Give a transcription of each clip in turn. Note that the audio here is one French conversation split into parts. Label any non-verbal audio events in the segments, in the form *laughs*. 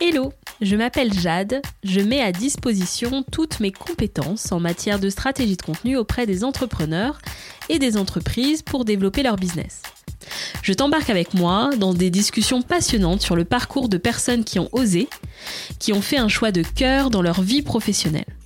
Hello, je m'appelle Jade, je mets à disposition toutes mes compétences en matière de stratégie de contenu auprès des entrepreneurs et des entreprises pour développer leur business. Je t'embarque avec moi dans des discussions passionnantes sur le parcours de personnes qui ont osé, qui ont fait un choix de cœur dans leur vie professionnelle.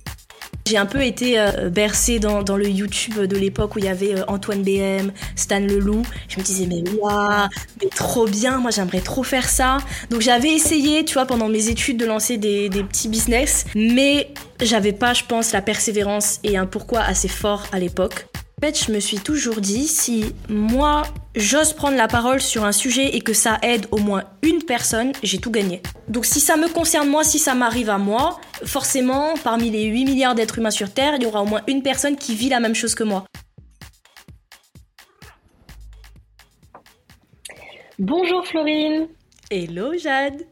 J'ai un peu été euh, bercée dans, le YouTube de l'époque où il y avait euh, Antoine BM, Stan Leloup. Je me disais, mais waouh, mais trop bien, moi j'aimerais trop faire ça. Donc j'avais essayé, tu vois, pendant mes études de lancer des, des petits business, mais j'avais pas, je pense, la persévérance et un pourquoi assez fort à l'époque. Fait, je me suis toujours dit, si moi, j'ose prendre la parole sur un sujet et que ça aide au moins une personne, j'ai tout gagné. Donc si ça me concerne moi, si ça m'arrive à moi, forcément, parmi les 8 milliards d'êtres humains sur Terre, il y aura au moins une personne qui vit la même chose que moi. Bonjour Florine. Hello Jade.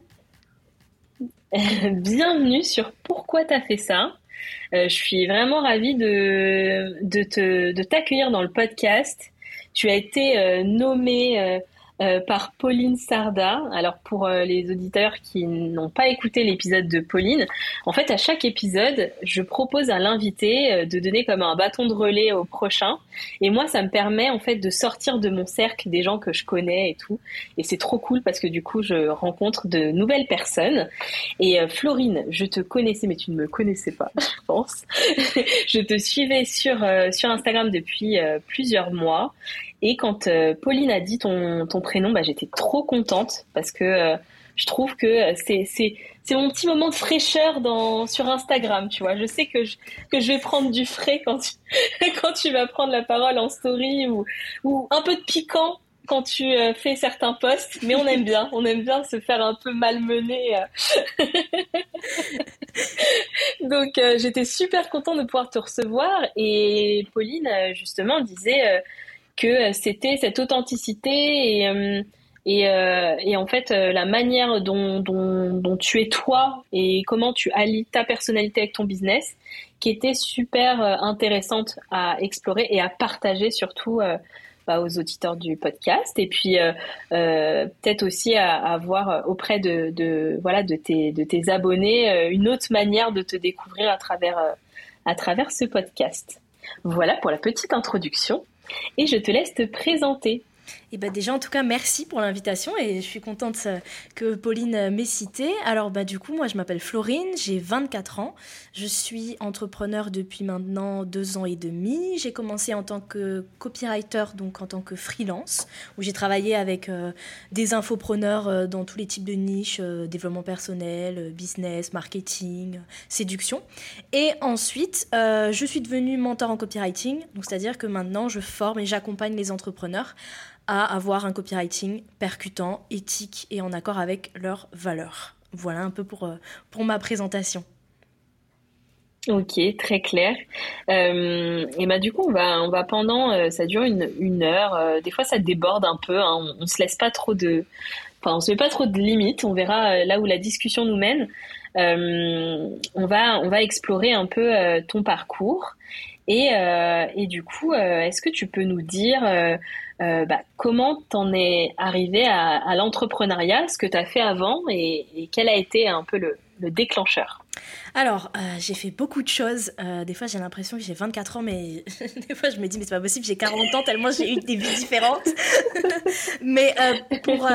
*laughs* Bienvenue sur Pourquoi t'as fait ça? Je suis vraiment ravie de, de t'accueillir dans le podcast. Tu as été euh, nommée euh, par Pauline Sarda. Alors pour euh, les auditeurs qui n'ont pas écouté l'épisode de Pauline, en fait à chaque épisode, je propose à l'invité euh, de donner comme un bâton de relais au prochain. Et moi, ça me permet en fait de sortir de mon cercle des gens que je connais et tout. Et c'est trop cool parce que du coup, je rencontre de nouvelles personnes. Et Florine, je te connaissais, mais tu ne me connaissais pas, *laughs* je pense. *laughs* je te suivais sur sur Instagram depuis plusieurs mois. Et quand euh, Pauline a dit ton, ton prénom, bah, j'étais trop contente parce que euh, je trouve que c'est, c'est, mon petit moment de fraîcheur dans, sur Instagram, tu vois. Je sais que je, que je vais prendre du frais quand tu, *laughs* quand tu vas prendre la parole en story ou, ou un peu de piquant quand tu euh, fais certains posts, mais on aime bien, on aime bien se faire un peu malmener. *laughs* Donc j'étais super contente de pouvoir te recevoir et Pauline justement disait que euh, c'était cette authenticité et euh, euh, en fait, la manière dont, tu es toi et comment tu allies ta personnalité avec ton business, qui était super intéressante à explorer et à partager surtout bah, aux auditeurs du podcast. Et puis peut-être aussi à, voir auprès de, voilà de tes abonnés une autre manière de te découvrir à travers à travers ce podcast. Voilà pour la petite introduction et je te laisse te présenter. Et bah déjà en tout cas merci pour l'invitation et je suis contente euh, que Pauline euh, m'ait citée. Alors bah du coup moi je m'appelle Florine, j'ai 24 ans, je suis entrepreneur depuis maintenant deux ans et demi. J'ai commencé en tant que copywriter donc en tant que freelance où j'ai travaillé avec euh, des infopreneurs dans tous les types de niches, développement personnel, business, marketing, séduction. Et ensuite je suis devenue mentor en copywriting c'est-à-dire que maintenant je forme et j'accompagne les entrepreneurs à avoir un copywriting percutant, éthique et en accord avec leurs valeurs. Voilà un peu pour, euh, pour ma présentation. Ok, très clair. Euh, et bah du coup on va on va pendant euh, ça dure une, une heure. des fois ça déborde un peu. Hein, on, on, se laisse pas trop de, enfin on se met pas trop de limites. On verra là où la discussion nous mène. on va on va explorer un peu ton parcours et et du coup est-ce que tu peux nous dire euh, bah, comment t'en es arrivé à, l'entrepreneuriat, ce que tu as fait avant et, quel a été un peu le, déclencheur? Alors, euh, j'ai fait beaucoup de choses. Euh, des fois, j'ai l'impression que j'ai 24 ans, mais *laughs* des fois, je me dis, mais c'est pas possible, j'ai 40 ans, tellement j'ai eu des vies différentes. *laughs* mais pour,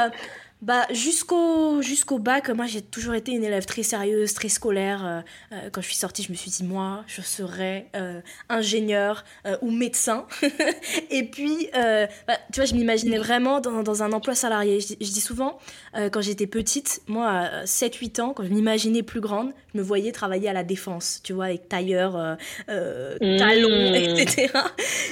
bah, jusqu'au jusqu'au bac, moi j'ai toujours été une élève très sérieuse, très scolaire. Euh, euh, quand je suis sortie, je me suis dit moi, je serais euh, ingénieur ou médecin. *laughs* et puis, bah, tu vois, je m'imaginais vraiment dans, dans, un emploi salarié. Je, dis souvent, quand j'étais petite, moi à 7-8 ans, quand je m'imaginais plus grande, je me voyais travailler à la défense, tu vois, avec tailleur, mmh. talons, *laughs* etc.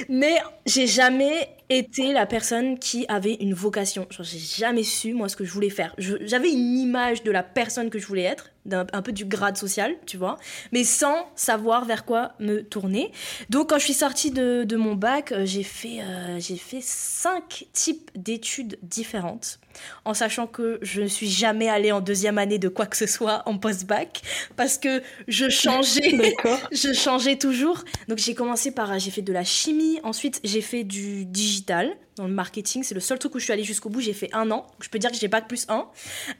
Mais j'ai jamais été la personne qui avait une vocation. J'ai jamais su, moi, ce que je voulais faire. J'avais une image de la personne que je voulais être, un peu du grade social, tu vois, mais sans savoir vers quoi me tourner. Donc, quand je suis sortie de, de mon bac, euh, j'ai fait, euh, j'ai fait cinq types d'études différentes, en sachant que je ne suis jamais allée en deuxième année de quoi que ce soit en post-bac, parce que je *laughs* changeais, *laughs* je changeais toujours. Donc, j'ai commencé par, j'ai fait de la chimie, ensuite j'ai fait du digital, dans le marketing. C'est le seul truc où je suis allée jusqu'au bout. J'ai fait un an. je peux dire que j'ai bac plus un.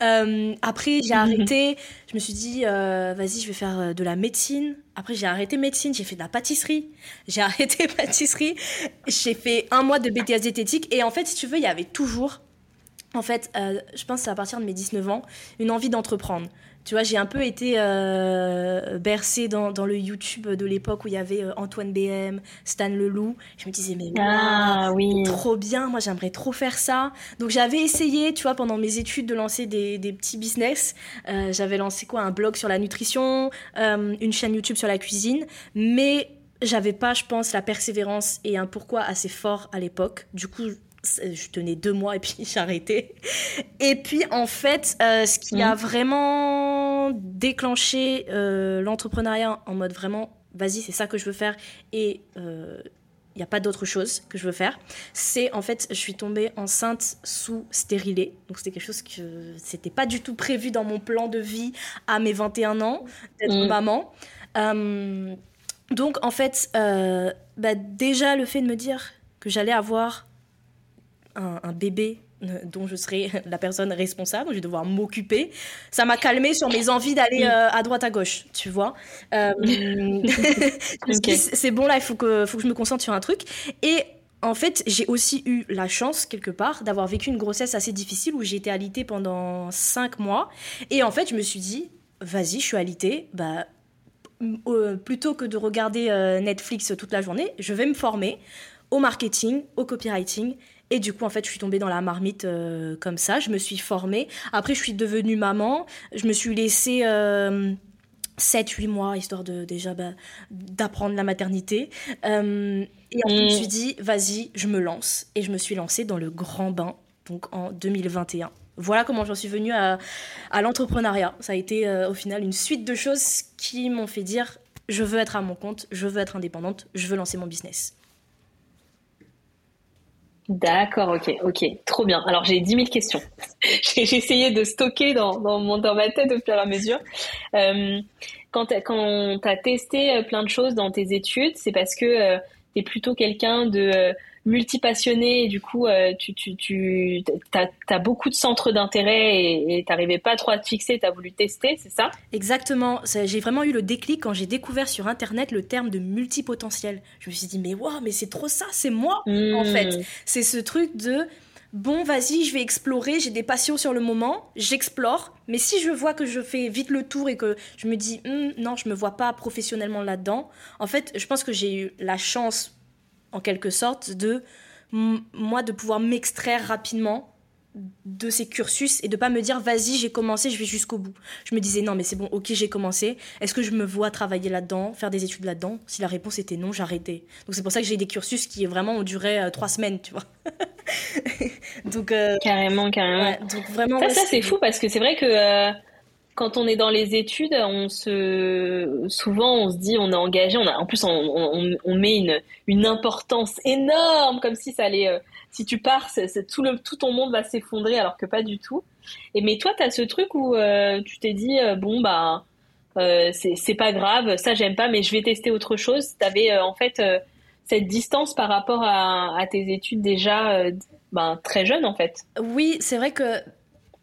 Euh, après, j'ai arrêté. Je me suis dit, euh, vas-y, je vais faire euh, de la médecine. Après, j'ai arrêté médecine. J'ai fait de la pâtisserie. *laughs* J'ai arrêté *laughs* pâtisserie. J'ai fait un mois de BTS diététique. Et en fait, si tu veux, il y avait toujours, en fait, je pense que c'est à partir de mes 19 ans, une envie d'entreprendre. Tu vois, j'ai un peu été euh, bercée dans, dans, le YouTube de l'époque où il y avait euh, Antoine BM, Stan Leloup. Je me disais, mais ah, oui. trop bien, moi j'aimerais trop faire ça. Donc j'avais essayé, tu vois, pendant mes études de lancer des, des petits business. Euh, j'avais lancé quoi Un blog sur la nutrition, une chaîne YouTube sur la cuisine. Mais j'avais pas, je pense, la persévérance et un pourquoi assez fort à l'époque. Du coup, je tenais deux mois et puis *laughs* j'ai arrêté. Et puis en fait, euh, ce qui a mmh. Vraiment déclenché euh, l'entrepreneuriat en mode vraiment, vas-y, c'est ça que je veux faire et il euh, n'y a pas d'autre chose que je veux faire, c'est en fait, je suis tombée enceinte sous stérilé. Donc c'était quelque chose que c'était pas du tout prévu dans mon plan de vie à mes 21 ans d'être mmh. maman. donc en fait, bah, déjà le fait de me dire que j'allais avoir un, bébé euh, dont je serai *laughs* la personne responsable, je vais devoir m'occuper. Ça m'a calmé sur mes envies d'aller euh, à droite à gauche, tu vois. Euh, *laughs* *laughs* c'est bon là, il faut que, faut que je me concentre sur un truc. Et en fait, j'ai aussi eu la chance, quelque part, d'avoir vécu une grossesse assez difficile où j'ai été alitée pendant cinq mois. Et en fait, je me suis dit, vas-y, je suis alitée, bah, plutôt que de regarder Netflix toute la journée, je vais me former au marketing, au copywriting et du coup, en fait, je suis tombée dans la marmite euh, comme ça. Je me suis formée. Après, je suis devenue maman. Je me suis laissée 7-8 euh, mois, histoire de déjà bah, d'apprendre la maternité. Euh, et après, je me mm. suis dit, vas-y, je me lance. Et je me suis lancée dans le grand bain, donc en 2021. Voilà comment j'en suis venue à, à l'entrepreneuriat. Ça a été au final une suite de choses qui m'ont fait dire, je veux être à mon compte, je veux être indépendante, je veux lancer mon business. D'accord, ok, ok, trop bien. Alors j'ai 10 000 questions. *laughs* j'ai essayé de stocker dans, dans, mon, dans ma tête au fur et à mesure. Euh, quand tu as testé euh, plein de choses dans tes études, c'est parce que euh, tu es plutôt quelqu'un de euh, multipassionné et du coup, euh, tu, tu, tu as, beaucoup de centres d'intérêt et tu n'arrivais pas trop à te fixer, tu as voulu tester, c'est ça? Exactement. J'ai vraiment eu le déclic quand j'ai découvert sur Internet le terme de multipotentiel. Je me suis dit, mais waouh, mais c'est trop ça, c'est moi, en hmm. fait. C'est ce truc de bon, vas-y, je vais explorer, j'ai des passions sur le moment, j'explore, mais si je vois que je fais vite le tour et que je me dis, hmm, non, je me vois pas professionnellement là-dedans, en fait, je pense que j'ai eu la chance en quelque sorte, de moi de pouvoir m'extraire rapidement de ces cursus et de pas me dire vas-y j'ai commencé je vais jusqu'au bout. Je me disais non mais c'est bon ok j'ai commencé. Est-ce que je me vois travailler là-dedans faire des études là-dedans? Si la réponse était non j'arrêtais. Donc c'est pour ça que j'ai des cursus qui vraiment ont duré euh, trois semaines tu vois. *laughs* Donc euh, carrément carrément. donc vraiment ça, ça c'est fou parce que c'est vrai que euh, quand on est dans les études, on se, souvent on se dit on est engagé, en plus on, on, met une, une importance énorme, comme si ça allait, euh, si tu pars, tout, le, tout ton monde va s'effondrer, alors que pas du tout. Et mais toi, tu as ce truc où euh, tu t'es dit euh, bon bah c'est pas grave, ça j'aime pas, mais je vais tester autre chose. Tu avais en fait cette distance par rapport à, à tes études déjà ben, très jeune en fait. Oui, c'est vrai que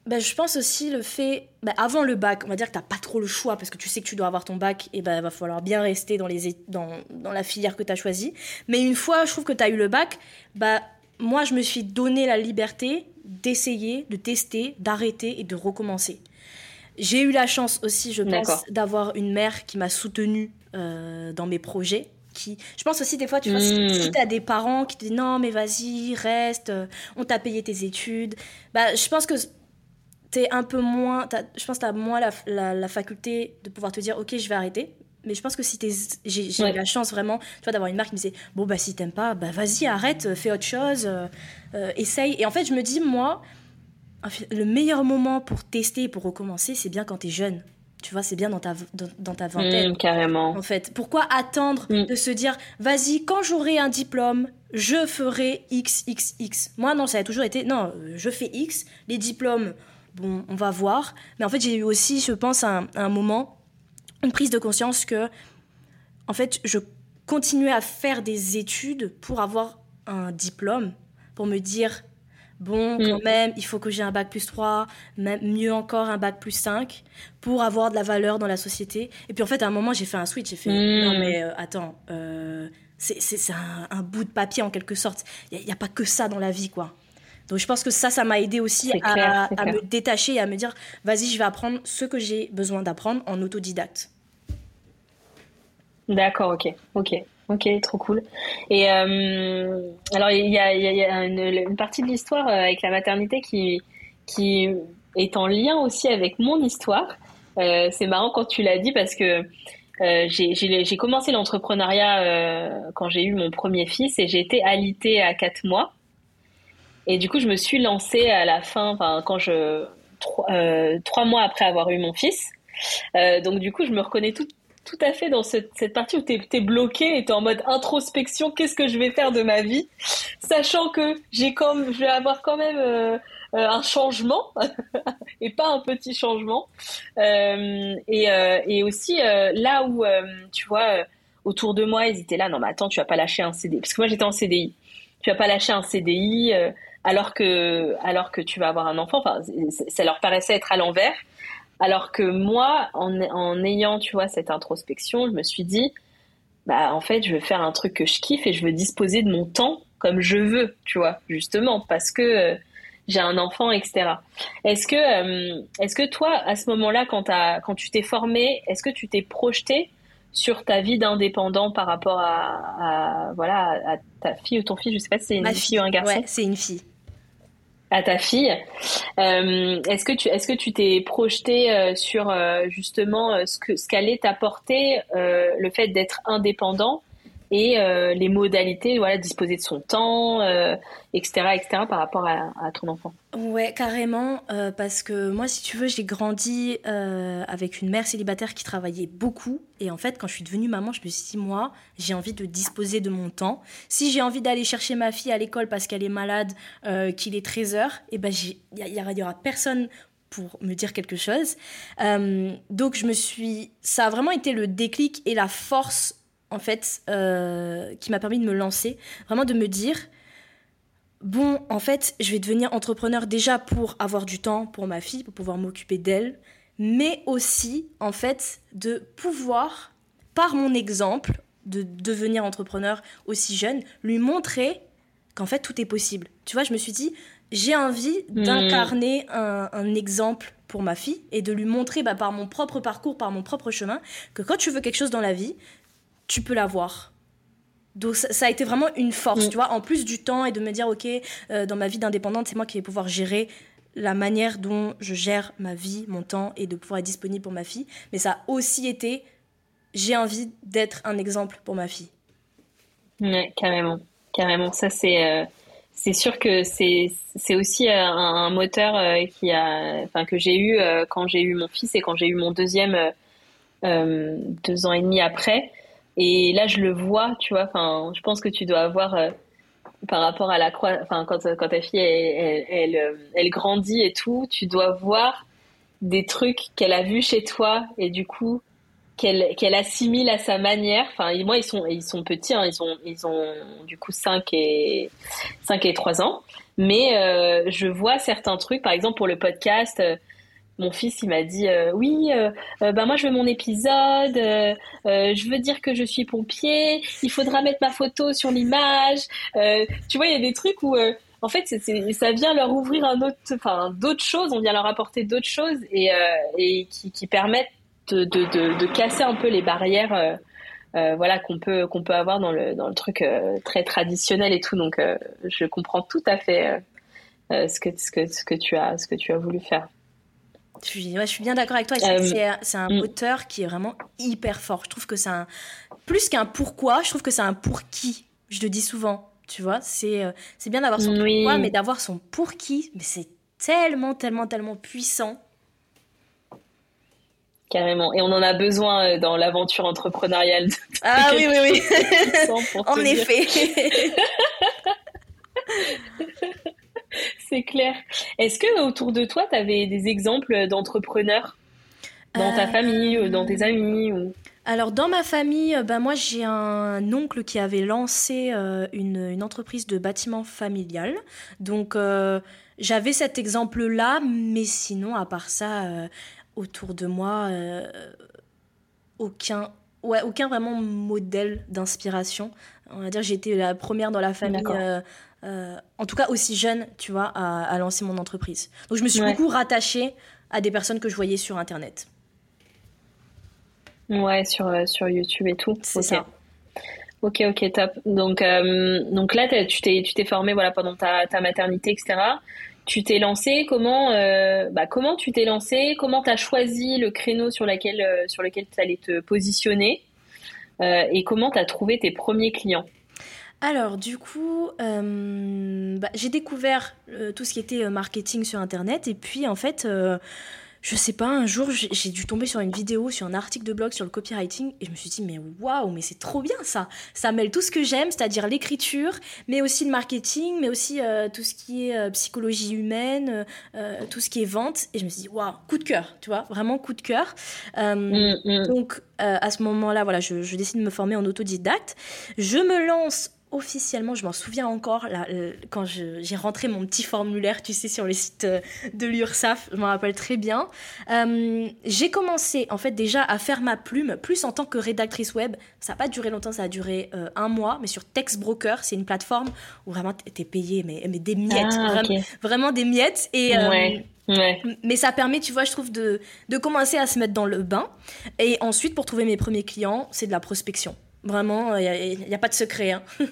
ben, je pense aussi le fait, ben, avant le bac, on va dire que tu n'as pas trop le choix parce que tu sais que tu dois avoir ton bac et ben, il va falloir bien rester dans, les, dans, dans la filière que tu as choisie. Mais une fois, je trouve que tu as eu le bac, ben, moi, je me suis donné la liberté d'essayer, de tester, d'arrêter et de recommencer. J'ai eu la chance aussi, je pense, d'avoir une mère qui m'a soutenue euh, dans mes projets. Qui... Je pense aussi des fois, tu vois, si, hmm. tu as des parents qui te disent non, mais vas-y, reste, euh, on t'a payé tes études. Bah, je pense que un peu moins, je pense que tu as moins la, la, faculté de pouvoir te dire, ok, je vais arrêter. Mais je pense que si j'ai eu la chance vraiment, tu vois, d'avoir une marque qui me disait, bon, bah, si t'aimes pas, bah, vas-y, arrête, fais autre chose, euh, euh, essaye. Et en fait, je me dis, moi, le meilleur moment pour tester, pour recommencer, c'est bien quand tu es jeune. Tu vois, c'est bien dans ta, dans, ta vingtaine. Mmh, carrément. En fait, pourquoi attendre mmh. de se dire, vas-y, quand j'aurai un diplôme, je ferai X, X, X. Moi, non, ça a toujours été, non, je fais X, les diplômes, bon, on va voir. Mais en fait, j'ai eu aussi, je pense, un, un moment, une prise de conscience que, en fait, je continuais à faire des études pour avoir un diplôme. pour me dire bon, quand mm. même, il faut que j'ai un bac plus 3, même mieux encore un bac plus 5, pour avoir de la valeur dans la société. Et puis en fait, à un moment, j'ai fait un switch, j'ai fait, mm. non mais euh, attends, euh, c'est un, bout de papier en quelque sorte. Il n'y a, pas que ça dans la vie, quoi. Donc je pense que ça, ça m'a aidé aussi à, à me détacher et à me dire, vas-y, je vais apprendre ce que j'ai besoin d'apprendre en autodidacte. D'accord, ok, ok. Ok, trop cool. Et euh, alors, il y a, y a une, partie de l'histoire euh, avec la maternité qui, qui est en lien aussi avec mon histoire. Euh, c'est marrant quand tu l'as dit parce que euh, j'ai commencé l'entrepreneuriat quand j'ai eu mon premier fils et j'ai été alitée à 4 mois. Et du coup, je me suis lancée à la fin, enfin, quand je. Trois, euh, trois mois après avoir eu mon fils. donc, du coup, je me reconnais tout, tout à fait dans cette, cette partie où tu es, bloqué et tu en mode introspection, qu'est-ce que je vais faire de ma vie? Sachant que j'ai comme, je vais avoir quand même euh, euh, un changement *laughs* et pas un petit changement. Euh, et, euh, et, aussi là où, tu vois, autour de moi, ils étaient là, non mais attends, tu vas pas lâcher un CDI. Parce que moi j'étais en CDI. Tu vas pas lâcher un CDI alors que alors que tu vas avoir un enfant. Enfin, ça leur paraissait être à l'envers. Alors que moi, en, ayant, tu vois, cette introspection, je me suis dit, bah, en fait, je veux faire un truc que je kiffe et je veux disposer de mon temps comme je veux, tu vois, justement, parce que euh, j'ai un enfant, etc. Est-ce que, euh, est-ce que toi, à ce moment-là, quand, quand tu t'es formé, est-ce que tu t'es projeté sur ta vie d'indépendant par rapport à, voilà, à ta fille ou ton fils? Je sais pas si c'est une fille ou un garçon. Ouais, c'est une fille à ta fille. Euh, est-ce que tu est-ce que tu t'es projeté euh, sur euh, justement ce que ce qu'allait t'apporter le fait d'être indépendant euh, les modalités, voilà, disposer de son temps, euh, etc., etc., par rapport à, ton enfant. Ouais, carrément, euh, parce que moi, si tu veux, j'ai grandi avec une mère célibataire qui travaillait beaucoup, et en fait, quand je suis devenue maman, je me suis dit, moi, j'ai envie de disposer de mon temps. Si j'ai envie d'aller chercher ma fille à l'école parce qu'elle est malade, qu'il est 13 heures, et eh ben, il y, aura personne pour me dire quelque chose. donc je me suis, ça a vraiment été le déclic et la force en fait, euh, qui m'a permis de me lancer, vraiment de me dire, bon, en fait, je vais devenir entrepreneur déjà pour avoir du temps pour ma fille, pour pouvoir m'occuper d'elle, mais aussi, en fait, de pouvoir, par mon exemple, de devenir entrepreneur aussi jeune, lui montrer qu'en fait, tout est possible. Tu vois, je me suis dit, j'ai envie hmm. d'incarner un, exemple pour ma fille et de lui montrer bah, par mon propre parcours, par mon propre chemin, que quand tu veux quelque chose dans la vie, tu peux l'avoir. Donc ça, a été vraiment une force, mm. tu vois, en plus du temps et de me dire, ok, euh, dans ma vie d'indépendante, c'est moi qui vais pouvoir gérer la manière dont je gère ma vie, mon temps et de pouvoir être disponible pour ma fille. Mais ça a aussi été, j'ai envie d'être un exemple pour ma fille. Ouais, carrément, carrément. Ça, c'est euh, c'est sûr que c'est aussi euh, un, moteur qui a, que j'ai eu quand j'ai eu mon fils et quand j'ai eu mon deuxième deux ans et demi après. Et là, je le vois, tu vois. Enfin, je pense que tu dois avoir euh, par rapport à la croix. Enfin, quand, ta fille elle, elle, euh, elle, grandit et tout, tu dois voir des trucs qu'elle a vus chez toi et du coup qu'elle qu'elle assimile à sa manière. Enfin, moi, ils sont ils sont petits. Hein, ils ont ils ont du coup 5 et 5 et 3 ans. Mais euh, je vois certains trucs. Par exemple, pour le podcast mon fils, il m'a dit euh, oui, euh, euh, bah moi je veux mon épisode, je veux dire que je suis pompier, il faudra mettre ma photo sur l'image. tu vois, il y a des trucs où en fait ça vient leur ouvrir d'autres choses, on vient leur apporter d'autres choses et, qui, permettent de, casser un peu les barrières. voilà qu'on peut qu'on peut avoir dans le truc très traditionnel et tout donc je comprends tout à fait ce que tu as voulu faire je suis, je suis bien d'accord avec toi. Euh, c'est un mm. moteur qui est vraiment hyper fort. Je trouve que c'est un. Plus qu'un pourquoi, je trouve que c'est un pour qui. Je le dis souvent. Tu vois, c'est euh, c'est bien d'avoir son pourquoi, mais d'avoir son pour qui, mais c'est tellement, tellement, tellement puissant. Carrément. Et on en a besoin euh, dans l'aventure entrepreneuriale. Ah oui, oui, oui. *laughs* en effet. *laughs* *laughs* *laughs* C'est clair. Est-ce que autour de toi, tu avais des exemples d'entrepreneurs? Dans ta famille ou dans tes amis ou... Alors dans ma famille, bah, moi j'ai un oncle qui avait lancé une, entreprise de bâtiment familial. Donc j'avais cet exemple-là, mais sinon à part ça, autour de moi, aucun, ouais, aucun vraiment modèle d'inspiration. On va dire été la première dans la famille euh, en tout cas aussi jeune, tu vois, à, lancer mon entreprise. Donc je me suis beaucoup rattachée à des personnes que je voyais sur Internet. Ouais, sur, euh, sur YouTube et tout. C'est ça. Ok, ok, top. Donc, euh, donc là, tu t'es, tu t'es formé voilà, pendant ta, ta maternité, etc. Tu t'es lancé, comment, bah, comment tu t'es lancé Comment tu as choisi le créneau sur, laquelle, sur lequel tu allais te positionner? Et comment tu as trouvé tes premiers clients? Alors, du coup, euh, bah, j'ai découvert euh, tout ce qui était euh, marketing sur Internet. Et puis, en fait, je sais pas, un jour, j'ai dû tomber sur une vidéo, sur un article de blog sur le copywriting. Et je me suis dit, mais waouh, mais c'est trop bien ça. Ça mêle tout ce que j'aime, c'est-à-dire l'écriture, mais aussi le marketing, mais aussi tout ce qui est psychologie humaine, tout ce qui est vente. Et je me suis dit, waouh, coup de cœur, tu vois, vraiment coup de cœur. Mmh, mmh. Donc, à ce moment-là, voilà, je, je décide de me former en autodidacte. Je me lance officiellement, je m'en souviens encore, là, euh, quand j'ai rentré mon petit formulaire, tu sais, sur le site euh, de l'URSAF, je m'en rappelle très bien. Euh, j'ai commencé, en fait, déjà à faire ma plume, plus en tant que rédactrice web. Ça n'a pas duré longtemps, ça a duré un mois, mais sur Textbroker, c'est une plateforme où vraiment tu es payé, mais, mais des miettes, ah, vraiment, des miettes. Et, Mais ça permet, tu vois, je trouve, de, de commencer à se mettre dans le bain. Et ensuite, pour trouver mes premiers clients, c'est de la prospection. Vraiment, il n'y a, pas de secret. Hein. *laughs*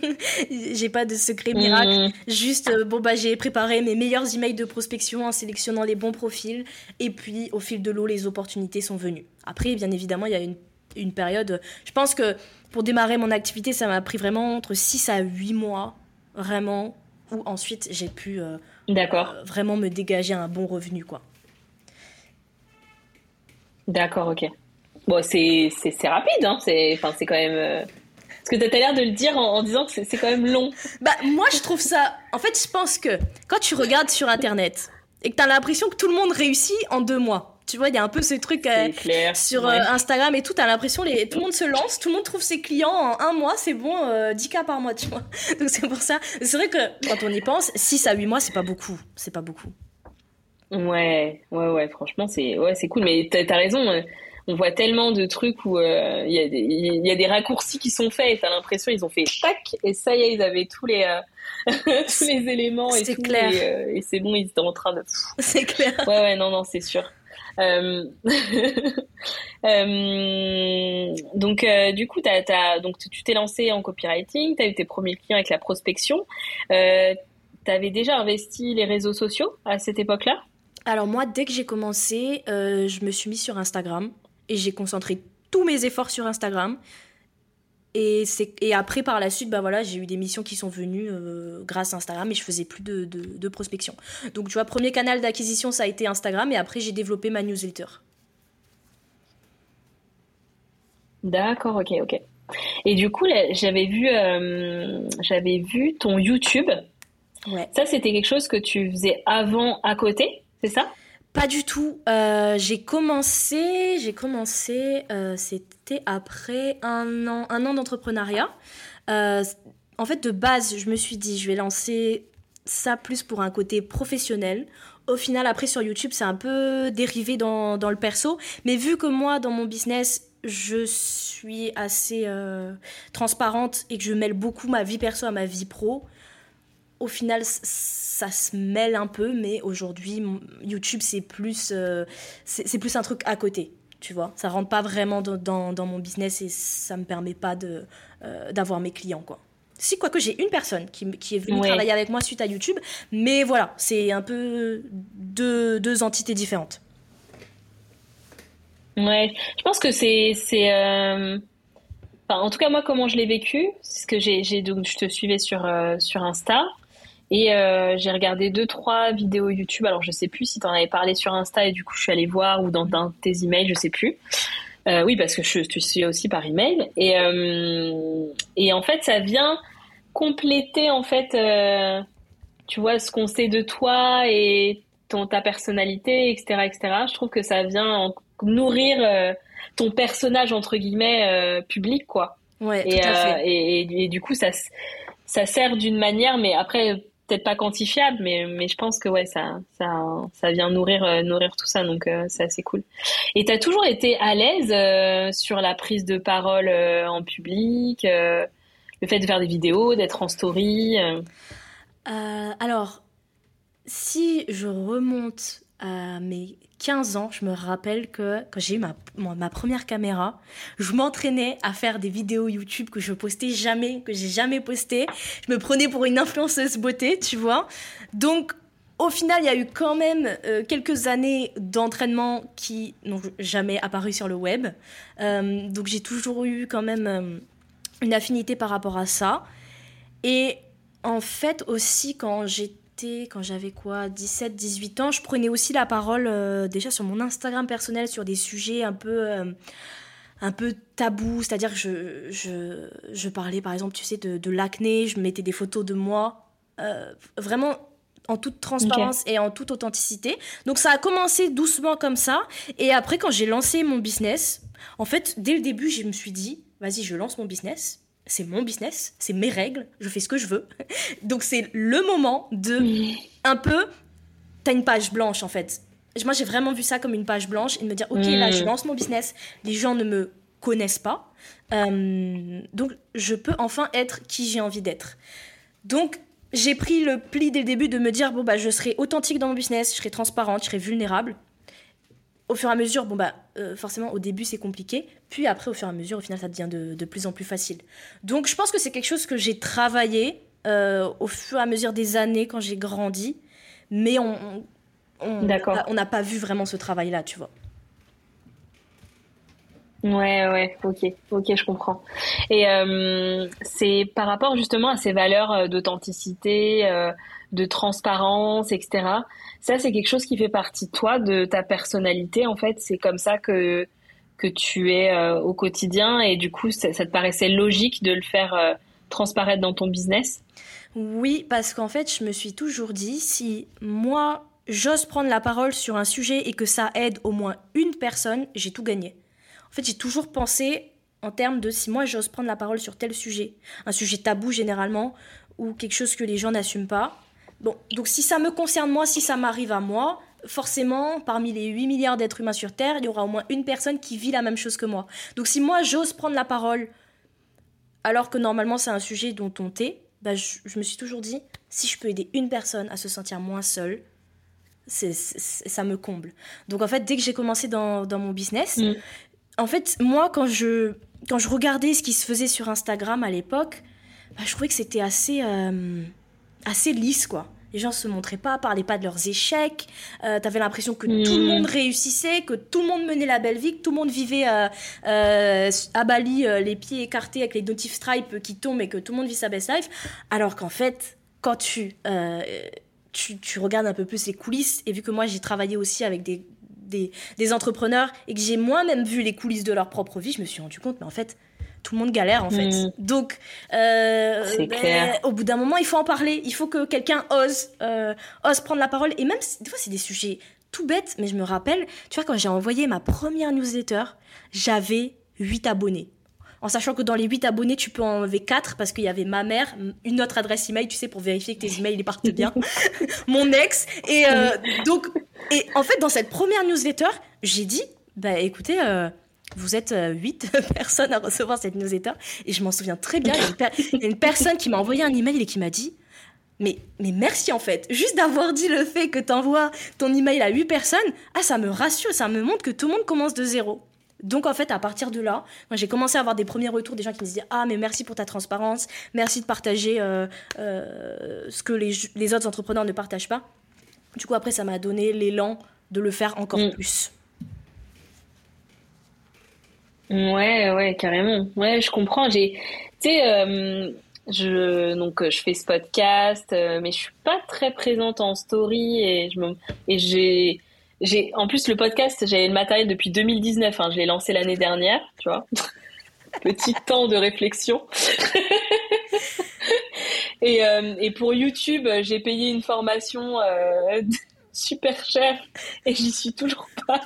j'ai pas de secret miracle. Mmh. Juste, euh, bon, bah, j'ai préparé mes meilleurs emails de prospection en sélectionnant les bons profils. Et puis, au fil de l'eau, les opportunités sont venues. Après, bien évidemment, il y a une, une, période. Je pense que pour démarrer mon activité, ça m'a pris vraiment entre 6 à 8 mois, vraiment, où ensuite j'ai pu euh, D'accord. Euh, vraiment me dégager un bon revenu, quoi. D'accord, ok. Bon, c'est rapide, hein. c'est quand même. Euh, parce que tu as l'air de le dire en, disant que c'est quand même long. Bah, moi, je trouve ça. En fait, je pense que quand tu regardes sur Internet et que tu as l'impression que tout le monde réussit en deux mois, tu vois, il y a un peu ce truc euh, sur euh, Instagram et tout, tu as l'impression que tout le monde se lance, tout le monde trouve ses clients en un mois, c'est bon, 10 cas par mois, tu vois. *laughs* Donc c'est pour ça. C'est vrai que quand on y pense, 6 à 8 mois, c'est pas beaucoup. C'est pas beaucoup. Ouais, ouais, ouais, franchement, c'est ouais, cool. Mais tu as raison on voit tellement de trucs où euh, il y, a des raccourcis qui sont faits et t'as l'impression ils ont fait tac et ça y est ils avaient tous les euh, *laughs* tous les éléments et tout clair. Euh, et, c'est bon ils étaient en train de *laughs* c'est clair. Ouais ouais non non c'est sûr. *laughs* Donc du coup as, donc tu t'es lancé en copywriting tu as eu tes premiers clients avec la prospection. Tu avais déjà investi les réseaux sociaux à cette époque-là? Alors moi, dès que j'ai commencé, je me suis mis sur Instagram et j'ai concentré tous mes efforts sur Instagram. Et, et après, par la suite, bah voilà, j'ai eu des missions qui sont venues euh, grâce à Instagram et je faisais plus de, de, prospection. Donc, tu vois, premier canal d'acquisition, ça a été Instagram et après, j'ai développé ma newsletter. D'accord, ok, ok. Et du coup, j'avais vu, euh, j'avais vu ton YouTube. Ouais. Ça, c'était quelque chose que tu faisais avant à côté, c'est ça? Pas du tout. Euh, j'ai commencé, j'ai commencé, euh, c'était après un an, un an d'entrepreneuriat. Euh, en fait, de base, je me suis dit, je vais lancer ça plus pour un côté professionnel. Au final, après sur YouTube, c'est un peu dérivé dans, dans, le perso. Mais vu que moi, dans mon business, je suis assez transparente et que je mêle beaucoup ma vie perso à ma vie pro, au final, ça se mêle un peu, mais aujourd'hui, YouTube, c'est plus, euh, c'est plus un truc à côté, tu vois. Ça rentre pas vraiment dans, dans, mon business et ça me permet pas euh, d'avoir mes clients, quoi. Si, quoique j'ai une personne qui, qui est venue travailler avec moi suite à YouTube, mais voilà, c'est un peu deux, deux entités différentes. Ouais, je pense que c'est. Euh... Enfin, en tout cas, moi, comment je l'ai vécu, c'est ce que j'ai. Donc, je te suivais sur, euh, sur Insta. Et euh, j'ai regardé deux trois vidéos YouTube. Alors je sais plus si tu en avais parlé sur Insta et du coup je suis allée voir ou dans, tes emails, je sais plus. Euh, oui parce que je te suis aussi par email et euh, et en fait ça vient compléter en fait tu vois ce qu'on sait de toi et ton ta personnalité etc etc. Je trouve que ça vient nourrir ton personnage entre guillemets public quoi. Ouais, et, tout à fait. et, et, du coup, ça, ça sert d'une manière, mais après, peut-être pas quantifiable, mais, mais je pense que ouais, ça, ça, ça vient nourrir, euh, nourrir tout ça, donc euh, c'est assez cool. Et tu as toujours été à l'aise euh, sur la prise de parole en public, le fait de faire des vidéos, d'être en story Alors, si je remonte à mes 15 ans, je me rappelle que quand j'ai eu ma, ma, première caméra, je m'entraînais à faire des vidéos YouTube que je postais jamais, que j'ai jamais posté. Je me prenais pour une influenceuse beauté, tu vois. Donc, au final, il y a eu quand même euh, quelques années d'entraînement qui n'ont jamais apparu sur le web. Euh, donc, j'ai toujours eu quand même euh, une affinité par rapport à ça. Et en fait, aussi, quand j'étais quand j'avais quoi, 17, 18 ans, je prenais aussi la parole euh, déjà sur mon Instagram personnel sur des sujets un peu, euh, un peu tabous. C'est-à-dire que je, je, je, parlais par exemple, tu sais, de, de l'acné, je mettais des photos de moi. Euh, vraiment en toute transparence et en toute authenticité. Donc ça a commencé doucement comme ça. Et après, quand j'ai lancé mon business, en fait, dès le début, je me suis dit, vas-y, je lance mon business c'est mon business, c'est mes règles, je fais ce que je veux. *laughs* Donc c'est le moment de un peu t'as une page blanche en fait. Moi j'ai vraiment vu ça comme une page blanche et de me dire ok là je mm. lance mon business, les gens ne me connaissent pas, euh, donc je peux enfin être qui j'ai envie d'être. Donc j'ai pris le pli dès le début de me dire bon bah je serai authentique dans mon business, je serai transparente, je serai vulnérable au fur et à mesure, bon bah euh, forcément au début c'est compliqué, puis après au fur et à mesure au final ça devient de, plus en plus facile. Donc je pense que c'est quelque chose que j'ai travaillé euh, au fur et à mesure des années quand j'ai grandi, mais on on n'a pas vu vraiment ce travail là, tu vois. Ouais, ouais, ok, ok, je comprends. Et euh, c'est par rapport justement à ces valeurs d'authenticité, de transparence, etc. Ça, c'est quelque chose qui fait partie de toi, de ta personnalité, en fait. C'est comme ça que, que tu es euh, au quotidien et du coup, ça, te paraissait logique de le faire euh, transparaître dans ton business? Oui, parce qu'en fait, je me suis toujours dit, si moi, j'ose prendre la parole sur un sujet et que ça aide au moins une personne, j'ai tout gagné. En fait, j'ai toujours pensé en termes de si moi j'ose prendre la parole sur tel sujet, un sujet tabou généralement, ou quelque chose que les gens n'assument pas, Bon, donc si ça me concerne moi, si ça m'arrive à moi, forcément, parmi les 8 milliards d'êtres humains sur Terre, il y aura au moins une personne qui vit la même chose que moi. Donc si moi j'ose prendre la parole, alors que normalement c'est un sujet dont on tait, bah, je, me suis toujours dit, si je peux aider une personne à se sentir moins seule, c'est, ça me comble. Donc en fait, dès que j'ai commencé dans, mon business, mm. en fait, moi, quand je, quand je regardais ce qui se faisait sur Instagram à l'époque, bah, je trouvais que c'était assez... Euh, assez lisse, quoi. Les gens se montraient pas, parlaient pas de leurs échecs. Euh, T'avais l'impression que tout le hmm. monde réussissait, que tout le monde menait la belle vie, que tout le monde vivait euh, euh, à Bali, les pieds écartés avec les notif stripes qui tombent et que tout le monde vit sa best life. Alors qu'en fait, quand tu, tu, tu, regardes un peu plus les coulisses, et vu que moi j'ai travaillé aussi avec des, des, des entrepreneurs et que j'ai moi-même vu les coulisses de leur propre vie, je me suis rendu compte, mais en fait, tout le monde galère en fait. Mm. Donc, euh, ben, au bout d'un moment, il faut en parler. Il faut que quelqu'un ose, euh, ose prendre la parole. Et même, des fois, c'est des sujets tout bêtes, mais je me rappelle, tu vois, quand j'ai envoyé ma première newsletter, j'avais 8 abonnés. En sachant que dans les 8 abonnés, tu peux en enlever 4 parce qu'il y avait ma mère, une autre adresse email, tu sais, pour vérifier que tes emails ils partent bien, *laughs* *laughs* mon ex. Et euh, donc, et en fait, dans cette première newsletter, j'ai dit, bah écoutez, vous êtes euh, huit *laughs* personnes à recevoir cette newsletter et je m'en souviens très bien. Il y a une, personne qui m'a envoyé un email et qui m'a dit mais, mais merci en fait. Juste d'avoir dit le fait que tu envoies ton email à huit personnes, ah, ça me rassure, ça me montre que tout le monde commence de zéro. Donc en fait, à partir de là, j'ai commencé à avoir des premiers retours des gens qui me disaient ah mais merci pour ta transparence, merci de partager euh, euh, ce que les, les, autres entrepreneurs ne partagent pas. Du coup après ça m'a donné l'élan de le faire encore mm. plus. Ouais, ouais, carrément. Ouais, je comprends. J'ai, tu sais, euh, je donc je fais ce podcast, euh, mais je suis pas très présente en story et je me, et j'ai j'ai en plus le podcast, j'avais le matériel depuis 2019. Hein, je l'ai lancé l'année dernière, tu vois. *laughs* Petit temps de réflexion. *laughs* et, euh, et pour YouTube, j'ai payé une formation *laughs* super chère et j'y suis toujours pas.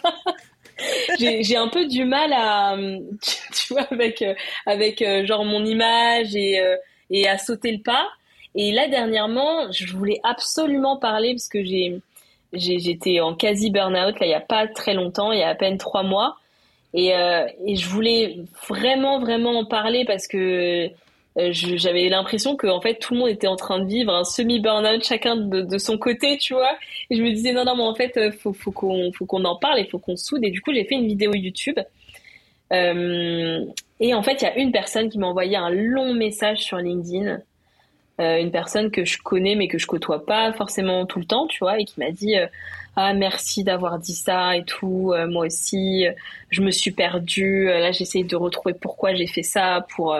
*laughs* j'ai un peu du mal à, *laughs* tu, vois, avec, euh, avec euh, genre mon image et, euh, et à sauter le pas. Et là, dernièrement, je voulais absolument parler parce que j'ai, j'étais en quasi burn-out, il y a pas très longtemps, il y a à peine trois mois. Et, et je voulais vraiment, vraiment en parler parce que j'avais l'impression que en fait tout le monde était en train de vivre un semi burnout chacun de, son côté tu vois. Et je me disais non non mais en fait euh, faut faut qu'on faut qu'on en parle et faut qu'on soude. Et du coup j'ai fait une vidéo YouTube. Euh, et en fait il y a une personne qui m'a envoyé un long message sur LinkedIn. Euh, une personne que je connais mais que je côtoie pas forcément tout le temps tu vois et qui m'a dit ah merci d'avoir dit ça et tout moi aussi je me suis perdue là j'essaye de retrouver pourquoi j'ai fait ça pour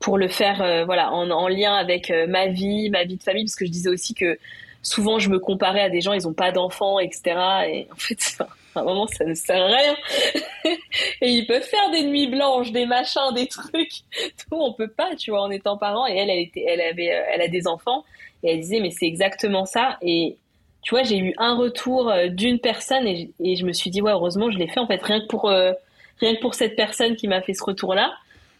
pour le faire euh, voilà en, en, lien avec euh, ma vie, ma vie de famille, parce que je disais aussi que souvent je me comparais à des gens, ils ont pas d'enfants, etc. Et en fait, *laughs* à un moment, ça ne sert à rien. *laughs* et ils peuvent faire des nuits blanches, des machins, des trucs. *laughs* Tout, on peut pas, tu vois, en étant parent. Et elle, elle était, elle avait, euh, elle a des enfants. Et elle disait, mais c'est exactement ça. Et tu vois, j'ai eu un retour d'une personne et, et, je me suis dit, ouais, heureusement, je l'ai fait en fait, rien que pour, rien que pour cette personne qui m'a fait ce retour-là.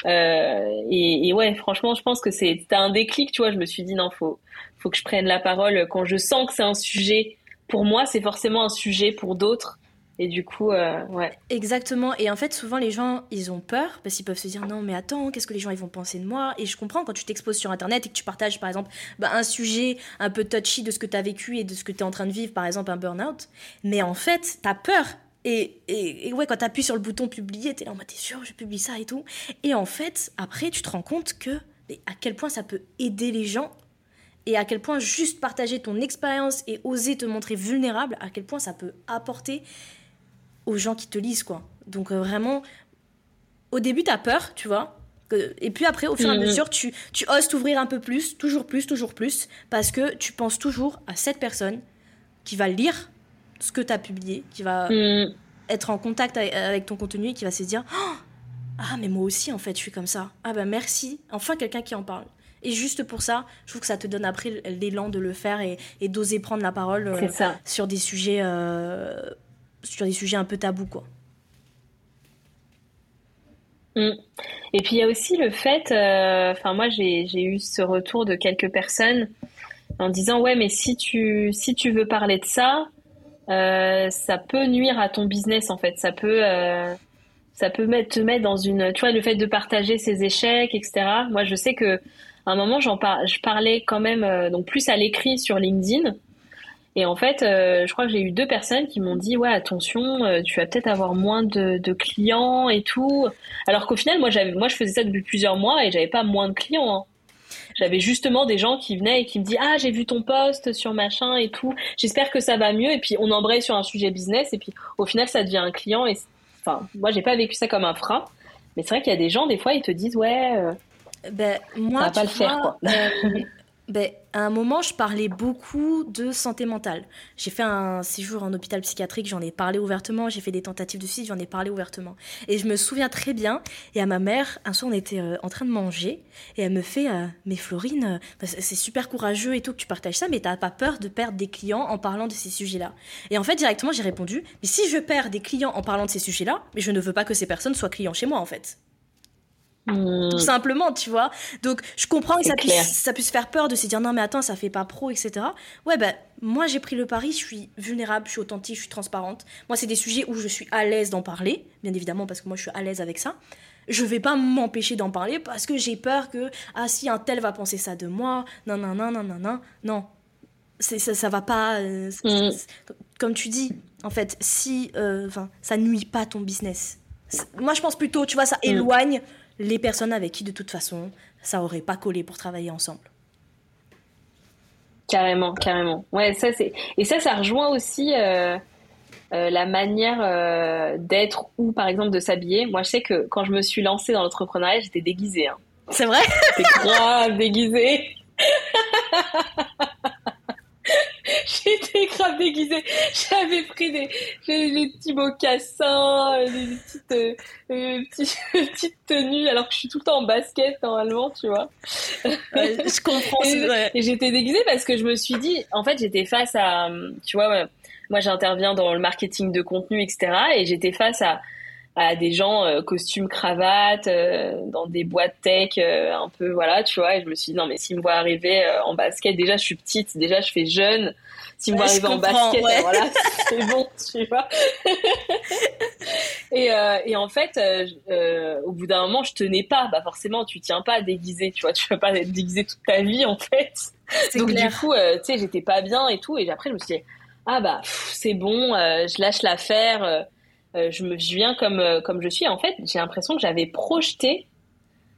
Euh, et, ouais, franchement, je pense que c'est un déclic, tu vois. Je me suis dit non, faut faut que je prenne la parole quand je sens que c'est un sujet pour moi, c'est forcément un sujet pour d'autres. Et du coup, euh, ouais. Exactement. Et en fait, souvent, les gens, ils ont peur parce qu'ils peuvent se dire non, mais attends, qu'est-ce que les gens ils vont penser de moi? Et je comprends quand tu t'exposes sur Internet et que tu partages, par exemple, bah, un sujet un peu touchy de ce que tu as vécu et de ce que tu es en train de vivre, par exemple, un burn-out. Mais en fait, tu as peur et, et, ouais, quand tu appuies sur le bouton publier, tu es là en mode t'es sûr, je publie ça et tout. Et en fait, après, tu te rends compte que à quel point ça peut aider les gens et à quel point juste partager ton expérience et oser te montrer vulnérable, à quel point ça peut apporter aux gens qui te lisent, quoi. Donc euh, vraiment, au début, tu as peur, tu vois. Et puis après, au fur et à mm-hmm. mesure, tu, tu oses t'ouvrir un peu plus, toujours plus, toujours plus, parce que tu penses toujours à cette personne qui va lire ce que tu as publié, qui va mm. être en contact avec, ton contenu et qui va se dire oh, Ah, mais moi aussi, en fait, je suis comme ça. Ah, ben merci. Enfin, quelqu'un qui en parle. Et juste pour ça, je trouve que ça te donne après l'élan de le faire et, d'oser prendre la parole euh, sur des sujets euh, sur des sujets un peu tabous, quoi. Mm. Et puis il y a aussi le fait, euh, enfin moi j'ai eu ce retour de quelques personnes en disant ouais mais si tu si tu veux parler de ça, euh, ça peut nuire à ton business en fait. Ça peut, euh, ça peut te mettre dans une, tu vois, le fait de partager ses échecs, etc. Moi, je sais que à un moment, j'en par... je parlais quand même euh, donc plus à l'écrit sur LinkedIn. Et en fait, je crois que j'ai eu deux personnes qui m'ont dit ouais attention, tu vas peut-être avoir moins de, de, clients et tout. Alors qu'au final, moi j'avais, moi je faisais ça depuis plusieurs mois et j'avais pas moins de clients. Hein j'avais justement des gens qui venaient et qui me disaient ah j'ai vu ton post sur machin et tout. J'espère que ça va mieux. Et puis on embraye sur un sujet business. Et puis au final ça devient un client. Et enfin moi j'ai pas vécu ça comme un frein. Mais c'est vrai qu'il y a des gens des fois ils te disent ouais euh, ben, moi, ça va pas le faire quoi. Euh, *laughs* ben, à un moment, je parlais beaucoup de santé mentale. J'ai fait un séjour en hôpital psychiatrique, j'en ai parlé ouvertement. J'ai fait des tentatives de suicide, j'en ai parlé ouvertement. Et je me souviens très bien. Et à ma mère, un soir, on était euh, en train de manger. Et elle me fait euh, Mais Florine, euh, c'est super courageux et tout que tu partages ça, mais t'as pas peur de perdre des clients en parlant de ces sujets-là? Et en fait, directement, j'ai répondu Mais si je perds des clients en parlant de ces sujets-là, mais je ne veux pas que ces personnes soient clients chez moi, en fait. Hmm. Tout simplement, tu vois. Donc, je comprends que ça puisse, ça puisse, faire peur de se dire non, mais attends, ça fait pas pro, etc. Ouais, ben, moi, j'ai pris le pari, je suis vulnérable, je suis authentique, je suis transparente. Moi, c'est des sujets où je suis à l'aise d'en parler, bien évidemment, parce que moi, je suis à l'aise avec ça. Je vais pas m'empêcher d'en parler parce que j'ai peur que, ah, si un tel va penser ça de moi, non, non, non, non, non, non, non. Ça, ça va pas. Euh, hmm. Comme tu dis, en fait, si euh, ça nuit pas ton business. Moi, je pense plutôt, tu vois, ça hmm. éloigne les personnes avec qui de toute façon ça aurait pas collé pour travailler ensemble. Carrément, carrément. Ouais, ça c'est et ça ça rejoint aussi euh, euh, la manière euh, d'être ou par exemple de s'habiller. Moi, je sais que quand je me suis lancée dans l'entrepreneuriat, j'étais déguisée. Hein. C'est vrai? J'étais grave déguisée. *laughs* *laughs* J'étais grave déguisée. J'avais pris des, des, petits mocassins, euh, des petites, euh, euh *laughs* petites, tenues, alors que je suis tout le temps en basket normalement, tu vois. je comprends. et, et j'étais déguisée parce que je me suis dit, en fait, j'étais face à, tu vois, moi j'interviens dans le marketing de contenu, etc. Et j'étais face à, à des gens euh, costumes cravate euh, dans des boîtes tech euh, un peu voilà tu vois et je me suis dit non mais s'ils me voient arriver en basket déjà je suis petite déjà je fais jeune me voient arriver en basket voilà *laughs* *laughs* c'est bon tu vois. *laughs* Et, et en fait au bout d'un moment je tenais pas. Bah forcément tu tiens pas à déguiser tu vois. Tu vas pas être déguisé toute ta vie en fait. Donc du coup tu sais j'étais pas bien et tout. Et après je me suis dit ah bah c'est bon je lâche l'affaire euh, je me viens comme euh, comme je suis. En fait, j'ai l'impression que j'avais projeté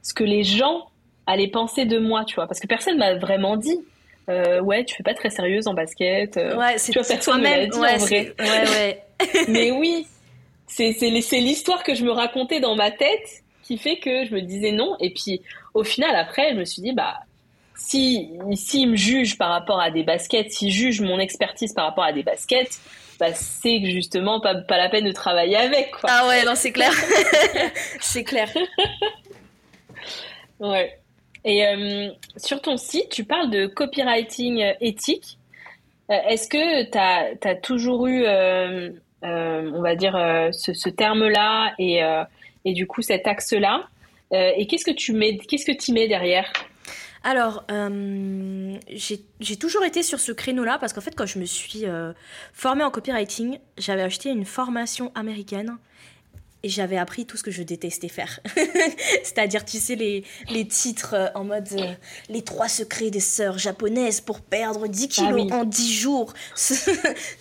ce que les gens allaient penser de moi, tu vois, parce que personne m'a vraiment dit. Euh, ouais, tu fais pas très sérieuse en basket. ouais, c'est toi-même. Ouais, en vrai. Ouais, ouais. *laughs* Mais oui, c'est c'est l'histoire que je me racontais dans ma tête qui fait que je me disais non. Et puis au final, après, je me suis dit bah si si me juge par rapport à des baskets, s'il juge mon expertise par rapport à des baskets, bah, c'est justement pas, pas la peine de travailler avec. Quoi. Ah ouais, non, c'est clair. *laughs* c'est clair. ouais. Et euh, sur ton site, tu parles de copywriting euh, éthique. Euh, est-ce que tu as, toujours eu, on va dire, ce, terme-là et, du coup cet axe-là? Et qu'est-ce que tu mets, qu'est-ce que tu mets derrière? Alors, j'ai toujours été sur ce créneau-là parce qu'en fait, quand je me suis formée en copywriting, j'avais acheté une formation américaine et j'avais appris tout ce que je détestais faire. *laughs* C'est-à-dire, tu sais, les, les titres euh, en mode euh, Les trois secrets des sœurs japonaises pour perdre 10 ah kilos en 10 jours. *laughs*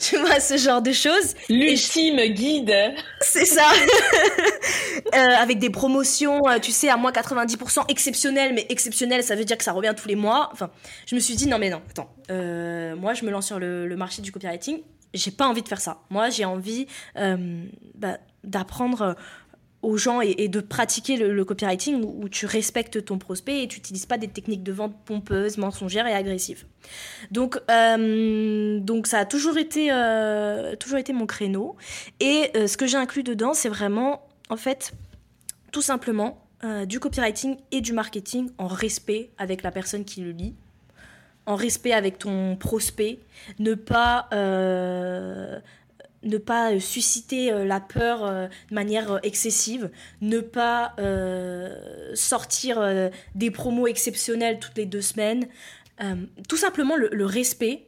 tu vois, ce genre de choses. L'ultime guide. C'est ça. *laughs* euh, avec des promotions, tu sais, à moins 90% exceptionnelles, mais exceptionnelles, ça veut dire que ça revient tous les mois. Enfin, je me suis dit, non, mais non, attends. moi, je me lance sur le, le marché du copywriting j'ai pas envie de faire ça. Moi, j'ai envie euh, bah, d'apprendre euh, aux gens et, de pratiquer le, copywriting où, tu respectes ton prospect et tu n'utilises pas des techniques de vente pompeuses, mensongères et agressives. Donc, euh, donc ça a toujours été, toujours été mon créneau. Et ce que j'ai inclus dedans, c'est vraiment, en fait, tout simplement, du copywriting et du marketing en respect avec la personne qui le lit en respect avec ton prospect, ne pas, euh, ne pas susciter euh, la peur euh, de manière excessive, ne pas sortir des promos exceptionnels toutes les deux semaines. tout simplement le, respect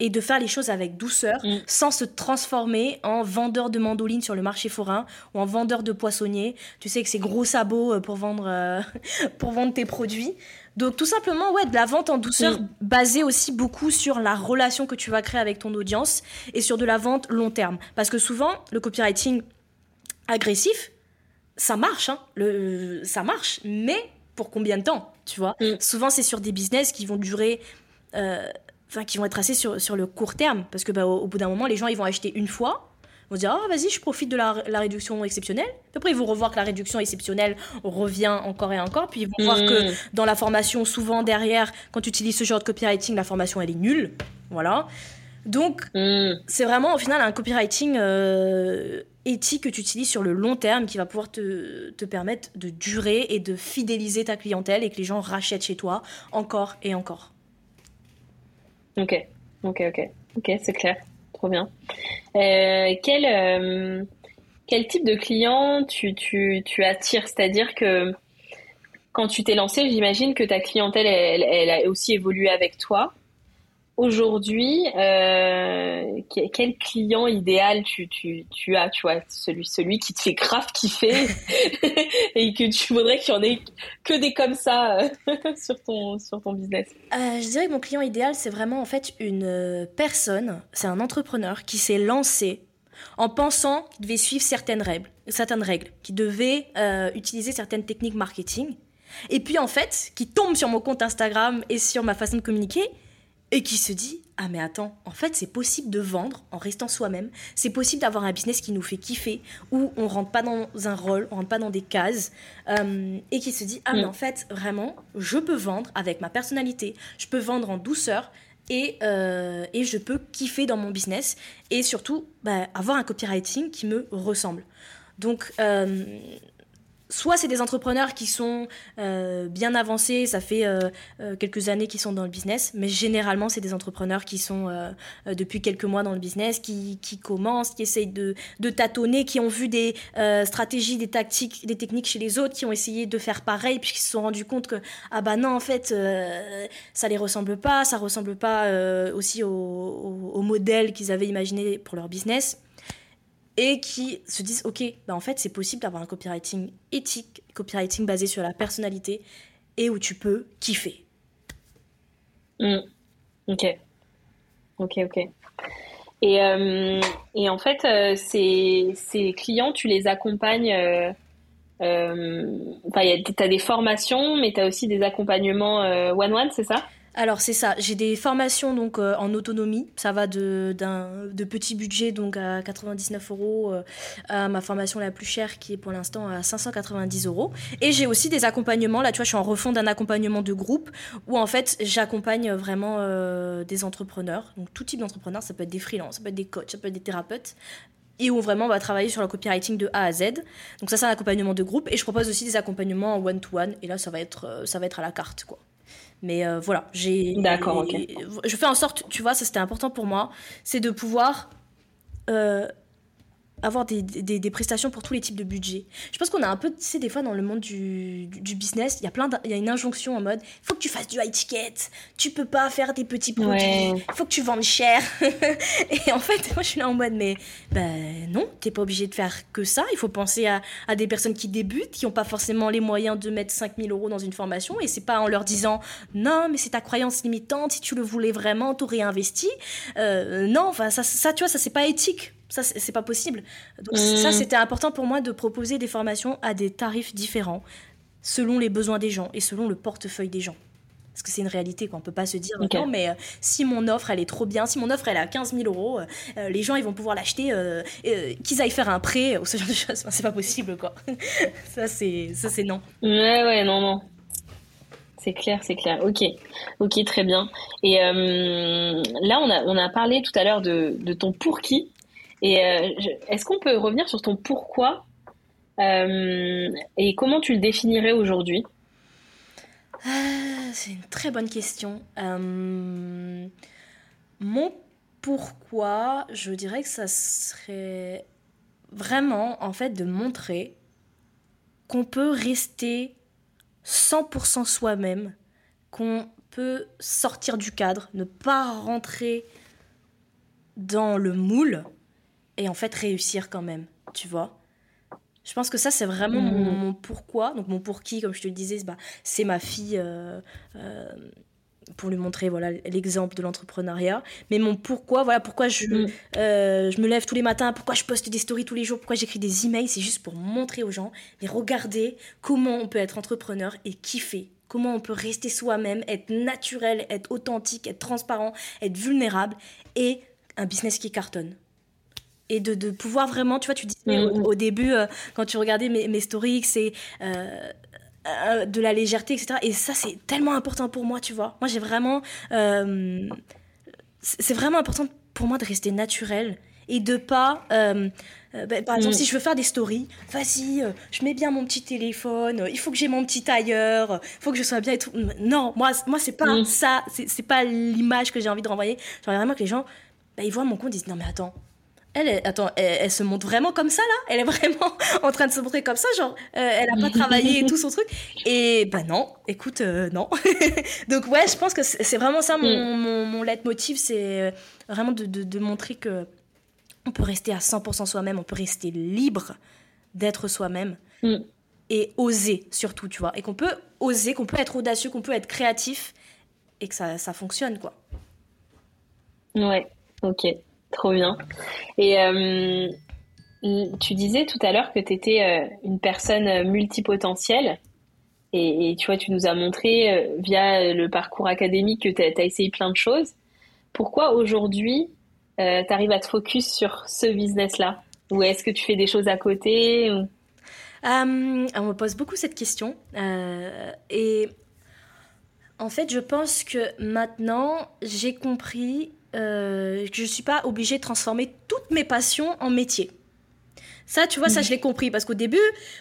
et de faire les choses avec douceur mm. sans se transformer en vendeur de mandolines sur le marché forain ou en vendeur de poissonniers. Tu sais que c'est gros sabots pour vendre, *laughs* pour vendre tes produits. Donc tout simplement, ouais, de la vente en douceur basée aussi beaucoup sur la relation que tu vas créer avec ton audience et sur de la vente long terme. Parce que souvent, le copywriting agressif, ça marche, hein, le, ça marche, mais pour combien de temps, tu vois? Mm. Souvent, c'est sur des business qui vont durer... Euh, enfin, qui vont être assez sur, sur le court terme, parce que bah, au bout d'un moment, les gens, ils vont acheter une fois, vont dire oh vas-y je profite de la, réduction exceptionnelle. Après ils vont revoir que la réduction exceptionnelle revient encore et encore. Puis ils vont voir que hmm. dans la formation souvent derrière quand tu utilises ce genre de copywriting la formation elle est nulle. Voilà. Donc hmm. c'est vraiment au final un copywriting euh, éthique que tu utilises sur le long terme qui va pouvoir te, te permettre de durer et de fidéliser ta clientèle et que les gens rachètent chez toi encore et encore ok ok ok ok c'est clair trop bien. Euh, quel, euh, quel type de client tu, tu, attires? C'est-à-dire que quand tu t'es lancé, j'imagine que ta clientèle, elle, a aussi évolué avec toi. Aujourd'hui, euh, quel client idéal tu, as, celui, qui te fait grave kiffer *laughs* et que tu voudrais qu'il y en ait que des comme ça euh, *laughs* sur, ton, business? Euh, Je dirais que mon client idéal, c'est vraiment en fait une personne, c'est un entrepreneur qui s'est lancé en pensant qu'il devait suivre certaines règles, certaines règles, qui devait utiliser certaines techniques marketing, et puis en fait, qui tombe sur mon compte Instagram et sur ma façon de communiquer et qui se dit ah mais attends en fait c'est possible de vendre en restant soi-même c'est possible d'avoir un business qui nous fait kiffer où on rentre pas dans un rôle on rentre pas dans des cases euh, et qui se dit ah mais mm. en fait vraiment je peux vendre avec ma personnalité je peux vendre en douceur et, euh, et je peux kiffer dans mon business et surtout bah, avoir un copywriting qui me ressemble donc euh, soit c'est des entrepreneurs qui sont euh, bien avancés, ça fait euh, euh, quelques années qu'ils sont dans le business, mais généralement c'est des entrepreneurs qui sont depuis quelques mois dans le business, qui, qui commencent, qui essayent de, de, tâtonner, qui ont vu des stratégies, des tactiques, des techniques chez les autres, qui ont essayé de faire pareil, puis qui se sont rendus compte que ah bah non en fait ça les ressemble pas, ça ressemble pas aussi au, au, au modèle qu'ils avaient imaginé pour leur business et qui se disent ok bah en fait c'est possible d'avoir un copywriting éthique copywriting basé sur la personnalité et où tu peux kiffer. Mm. ok. Ok ok. Et, euh, et en fait euh, ces, ces, clients tu les accompagnes euh, enfin tu as des formations mais tu as aussi des accompagnements one-one c'est ça? Alors c'est ça, j'ai des formations donc euh, en autonomie, ça va de, de petits budgets donc à 99 euros euh, à ma formation la plus chère qui est pour l'instant à 590 euros. Et j'ai aussi des accompagnements, là tu vois je suis en refond d'un accompagnement de groupe où en fait j'accompagne vraiment euh, des entrepreneurs, donc tout type d'entrepreneurs, ça peut être des freelances, ça peut être des coachs, ça peut être des thérapeutes, et où vraiment on va travailler sur le copywriting de A à Z. Donc ça c'est un accompagnement de groupe. Et je propose aussi des accompagnements en one-to-one. Et là ça va être, ça va être à la carte quoi. Mais euh, voilà, j'ai. D'accord, ok. Je fais en sorte, tu vois, ça c'était important pour moi, c'est de pouvoir euh, avoir des, des, des, prestations pour tous les types de budgets. Je pense qu'on a un peu, tu sais, des fois dans le monde du, du, business, il y a plein, il y a une injonction en mode, il faut que tu fasses du high ticket, tu peux pas faire des petits produits, il faut que tu vendes cher. *laughs* et en fait, moi je suis là en mode, mais ben non, t'es pas obligé de faire que ça. Il faut penser à, à des personnes qui débutent, qui ont pas forcément les moyens de mettre 5000 euros dans une formation, et c'est pas en leur disant, non, mais c'est ta croyance limitante, si tu le voulais vraiment, t'aurais investi. Euh, non, enfin ça, ça, tu vois, ça c'est pas éthique ça, c'est pas possible. Donc, ça, mm. c'était important pour moi de proposer des formations à des tarifs différents, selon les besoins des gens et selon le portefeuille des gens. Parce que c'est une réalité, quoi. On peut pas se dire, non, mais euh, si mon offre, elle est trop bien, si mon offre, elle est à 15 000 euros, euh, les gens, ils vont pouvoir l'acheter, euh, qu'ils aillent faire un prêt, ou ce genre de choses. c'est pas possible, quoi. *laughs* ça, c'est non. Ouais, ouais, non, non. C'est clair, c'est clair. Ok, ok, très bien. Et là, on a, on a parlé tout à l'heure de, de ton pour qui. Et euh, est-ce qu'on peut revenir sur ton pourquoi euh, et comment tu le définirais aujourd'hui? Ah, C'est une très bonne question. Euh, mon pourquoi, je dirais que ça serait vraiment en fait de montrer qu'on peut rester 100% soi-même, qu'on peut sortir du cadre, ne pas rentrer dans le moule et en fait réussir quand même, tu vois. Je pense que ça, c'est vraiment mon, mm. pourquoi. Donc, mon pour qui, comme je te le disais, bah, c'est ma fille, euh, euh, pour lui montrer voilà l'exemple de l'entrepreneuriat. Mais mon pourquoi, voilà pourquoi je, mm. euh, je me lève tous les matins, pourquoi je poste des stories tous les jours, pourquoi j'écris des emails, c'est juste pour montrer aux gens et regarder comment on peut être entrepreneur et kiffer. Comment on peut rester soi-même, être naturel, être authentique, être transparent, être vulnérable et un business qui cartonne et de, de, pouvoir vraiment, tu vois, tu dis mm. au, début, euh, quand tu regardais mes, mes stories, c'est euh, euh, de la légèreté, etc. Et ça, c'est tellement important pour moi, tu vois. Moi, j'ai vraiment... c'est vraiment important pour moi de rester naturel et de pas... Ben, par exemple, mm. si je veux faire des stories, vas-y, je mets bien mon petit téléphone, il faut que j'ai mon petit tailleur, il faut que je sois bien et tout. Non, moi, moi c'est pas mm. ça, c'est pas l'image que j'ai envie de renvoyer. J'aimerais vraiment que les gens, ben, ils voient mon compte, ils disent non mais attends, elle, attends, elle, se montre vraiment comme ça là? Elle est vraiment *laughs* en train de se montrer comme ça, genre, euh, elle a pas travaillé et tout son truc? Et ben non, écoute, euh, non. *laughs* Donc ouais, je pense que c'est vraiment ça mon, mm. mon, mon leitmotiv, c'est euh, vraiment de, de, de, montrer que on peut rester à 100% soi-même, on peut rester libre d'être soi-même mm. et oser surtout, tu vois? Et qu'on peut oser, qu'on peut être audacieux, qu'on peut être créatif et que ça, ça fonctionne, quoi. Ouais, ok. Trop bien. Et euh, tu disais tout à l'heure que tu étais euh, une personne multipotentielle. Et, tu vois, tu nous as montré euh, via le parcours académique que tu as, essayé plein de choses. Pourquoi aujourd'hui, tu arrives à te focus sur ce business-là? Ou est-ce que tu fais des choses à côté on me pose beaucoup cette question. et en fait, je pense que maintenant, j'ai compris euh, je ne suis pas obligée de transformer toutes mes passions en métier. Ça, tu vois, ça, je l'ai compris. Parce qu'au début,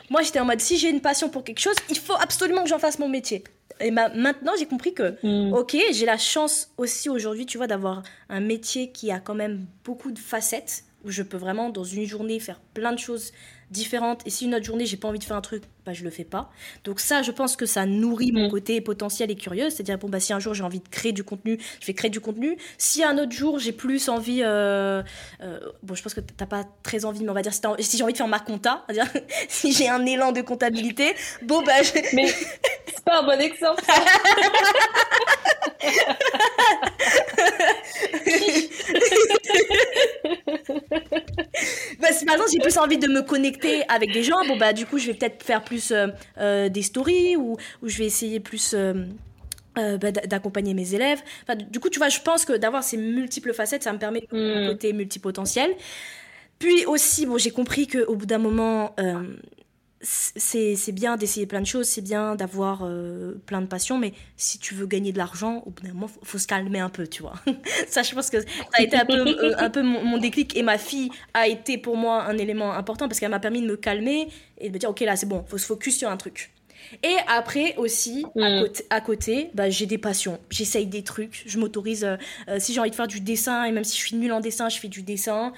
moi, j'étais en mode, si j'ai une passion pour quelque chose, il faut absolument que j'en fasse mon métier. Et maintenant, j'ai compris que, Mm. ok, j'ai la chance aussi aujourd'hui, tu vois, d'avoir un métier qui a quand même beaucoup de facettes, où je peux vraiment, dans une journée, faire plein de choses différentes. Et si une autre journée, j'ai pas envie de faire un truc, bah, je le fais pas. Donc ça, je pense que ça nourrit mon Mm. côté potentiel et curieux. C'est-à-dire, bon, bah, si un jour j'ai envie de créer du contenu, je vais créer du contenu. Si un autre jour, j'ai plus envie... euh, euh, bon, je pense que t'as pas très envie, mais on va dire, si, j'ai envie de faire ma compta, c'est-à-dire, *laughs* si j'ai un élan de comptabilité, bon, bah, je- Mais c'est pas un bon exemple. *laughs* Bah, si par exemple j'ai plus envie de me connecter avec des gens, bon bah du coup je vais peut-être faire plus euh, euh, des stories ou, ou je vais essayer plus euh, bah, d'a- d'accompagner mes élèves. Enfin, du coup tu vois, je pense que d'avoir ces multiples facettes, ça me permet Mm. un côté multipotentiel. Puis aussi, bon j'ai compris qu'au bout d'un moment, euh, c'est bien d'essayer plein de choses, c'est bien d'avoir euh, plein de passions, mais si tu veux gagner de l'argent, au bout d'un moment, faut, faut se calmer un peu, tu vois. *laughs* ça, je pense que ça a été un peu, euh, un peu mon, mon déclic et ma fille a été pour moi un élément important parce qu'elle m'a permis de me calmer et de me dire, ok, là, c'est bon, faut se focus sur un truc. Et après aussi, à Mm. côté, à côté bah, j'ai des passions. J'essaye des trucs. Je m'autorise, euh, si j'ai envie de faire du dessin, et même si je suis nulle en dessin, je fais du dessin.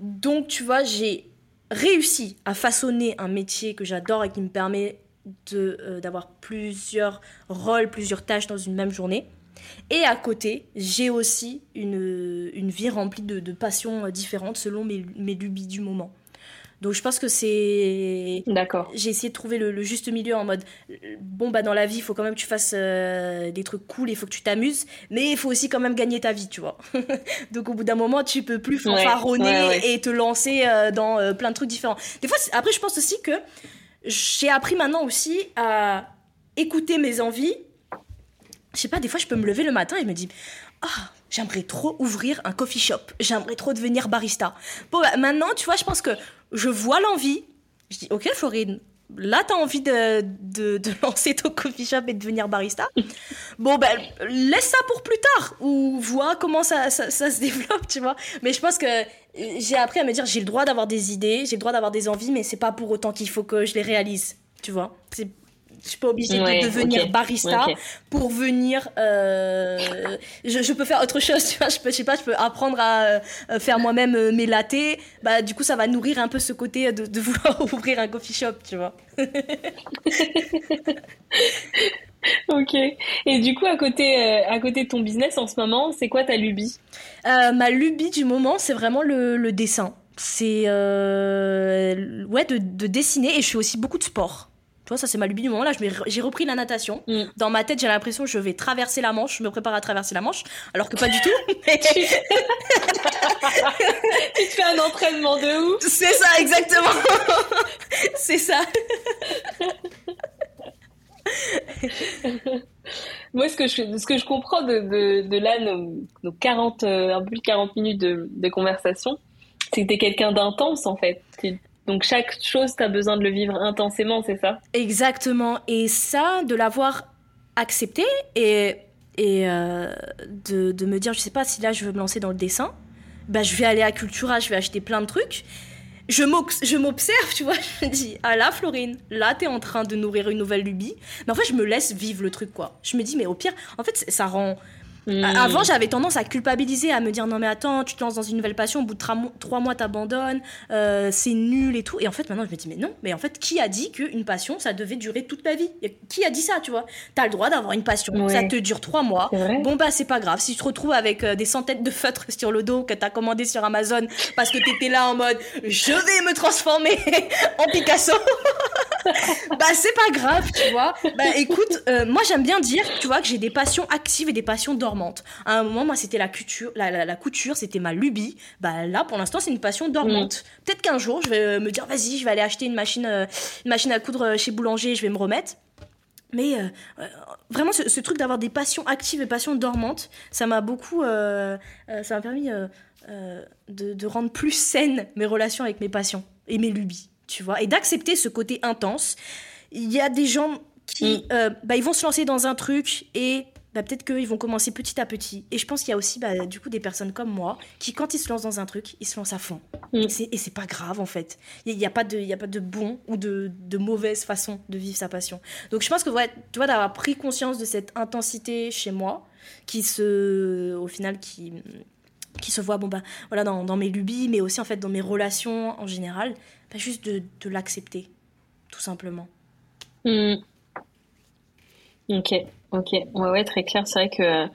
Donc, tu vois, j'ai réussi à façonner un métier que j'adore et qui me permet euh, d'avoir plusieurs rôles, plusieurs tâches dans une même journée. Et à côté, j'ai aussi une, une vie remplie de, de passions euh, différentes selon mes, mes lubies du moment. Donc je pense que c'est D'accord. j'ai essayé de trouver le, le juste milieu en mode bon bah dans la vie il faut quand même que tu fasses euh, des trucs cool il faut que tu t'amuses mais il faut aussi quand même gagner ta vie tu vois. *laughs* Donc au bout d'un moment tu peux plus fanfaronner ouais, ouais. et te lancer euh, dans euh, plein de trucs différents. Des fois après je pense aussi que j'ai appris maintenant aussi à écouter mes envies. Je sais pas des fois je peux me lever le matin et me dis ah j'aimerais trop ouvrir un coffee shop. J'aimerais trop devenir barista bon bah, maintenant tu vois je pense que je vois l'envie. Je dis ok Florine là t'as envie de, de, de *laughs* lancer ton coffee shop et de devenir barista. Bon ben laisse ça pour plus tard ou vois comment ça, ça, se *laughs* développe tu vois. Mais je pense que euh, j'ai appris à me dire j'ai le droit d'avoir des idées j'ai le droit d'avoir des envies mais c'est pas pour autant qu'il faut que je les réalise tu vois. C'est je suis pas obligée Ouais, de devenir barista pour venir euh, je, je peux faire autre chose *laughs* tu vois je peux je sais pas je peux apprendre à euh, faire moi-même euh, mes latés bah du coup ça va nourrir un peu ce côté de, de vouloir *laughs* ouvrir un coffee shop tu vois *laughs* Ok. Et du coup, à côté, à côté de ton business en ce moment, c'est quoi ta lubie? Ma lubie du moment, c'est vraiment le, le dessin. C'est ouais de, de dessiner et je fais aussi beaucoup de sport. Vois, ça c'est ma lubie du moment. Là, j'ai repris la natation. Mm. Dans ma tête, j'ai l'impression que je vais traverser la Manche. Je me prépare à traverser la Manche, alors que pas du tout. Mais *laughs* Tu te fais un entraînement de ouf c'est ça exactement. *laughs* c'est ça. *laughs* Moi, ce que je, ce que je comprends de, de, de là, nos, nos 40, euh, un peu plus de 40 minutes de, de conversation, c'est que t'es quelqu'un d'intense, en fait. Tu- Donc, chaque chose, t'as besoin de le vivre intensément, c'est ça? Exactement. Et ça, de l'avoir accepté et, et euh, de, de me dire, je sais pas si là je veux me lancer dans le dessin, bah, je vais aller à Cultura, je vais acheter plein de trucs. Je m'observe, tu vois, *laughs* je me dis, ah là, Florine, là, t'es en train de nourrir une nouvelle lubie. Mais en fait, je me laisse vivre le truc, quoi. Je me dis, mais au pire, en fait, ça rend. Hmm. Avant, j'avais tendance à culpabiliser, à me dire non mais attends, tu te lances dans une nouvelle passion, au bout de trois mois t'abandonnes, euh, c'est nul et tout. Et en fait, maintenant, je me dis mais non, mais en fait, qui a dit qu'une passion, ça devait durer toute la vie? Qui a dit ça, tu vois? T'as le droit d'avoir une passion, Ouais. ça te dure trois mois. Bon bah c'est pas grave, si tu te retrouves avec euh, des centaines de feutres sur le dos que t'as commandé sur Amazon parce que t'étais là en mode je vais me transformer *laughs* en Picasso, *laughs* bah c'est pas grave, tu vois? Bah écoute, euh, moi j'aime bien dire, tu vois, que j'ai des passions actives et des passions dormantes. À un moment, moi c'était la couture, la, la, la couture, c'était ma lubie. Bah là, pour l'instant, c'est une passion dormante. Peut-être qu'un jour, je vais euh, me dire, vas-y, je vais aller acheter une machine, euh, une machine à coudre euh, chez Boulanger, je vais me remettre. Mais euh, euh, vraiment, ce, ce truc d'avoir des passions actives et passions dormantes, ça m'a beaucoup, ça m'a permis de, de rendre plus saines mes relations avec mes passions et mes lubies, tu vois, et d'accepter ce côté intense. Il y a des gens qui, Mm. euh, bah, ils vont se lancer dans un truc et bah, peut-être qu'ils vont commencer petit à petit. Et je pense qu'il y a aussi bah, du coup des personnes comme moi qui, quand ils se lancent dans un truc, ils se lancent à fond. Mm. Et c'est pas grave en fait. Il n'y a, pas de, y a pas de bon ou de, de, mauvaise façon de vivre sa passion. Donc je pense que ouais, tu vois, d'avoir pris conscience de cette intensité chez moi, qui se, au final, qui, qui se voit bon, bah, voilà, dans, dans mes lubies, mais aussi en fait dans mes relations en général, bah, juste de, de l'accepter, tout simplement. Mm. Ok. Ok, ouais, ouais, très clair. C'est vrai que euh,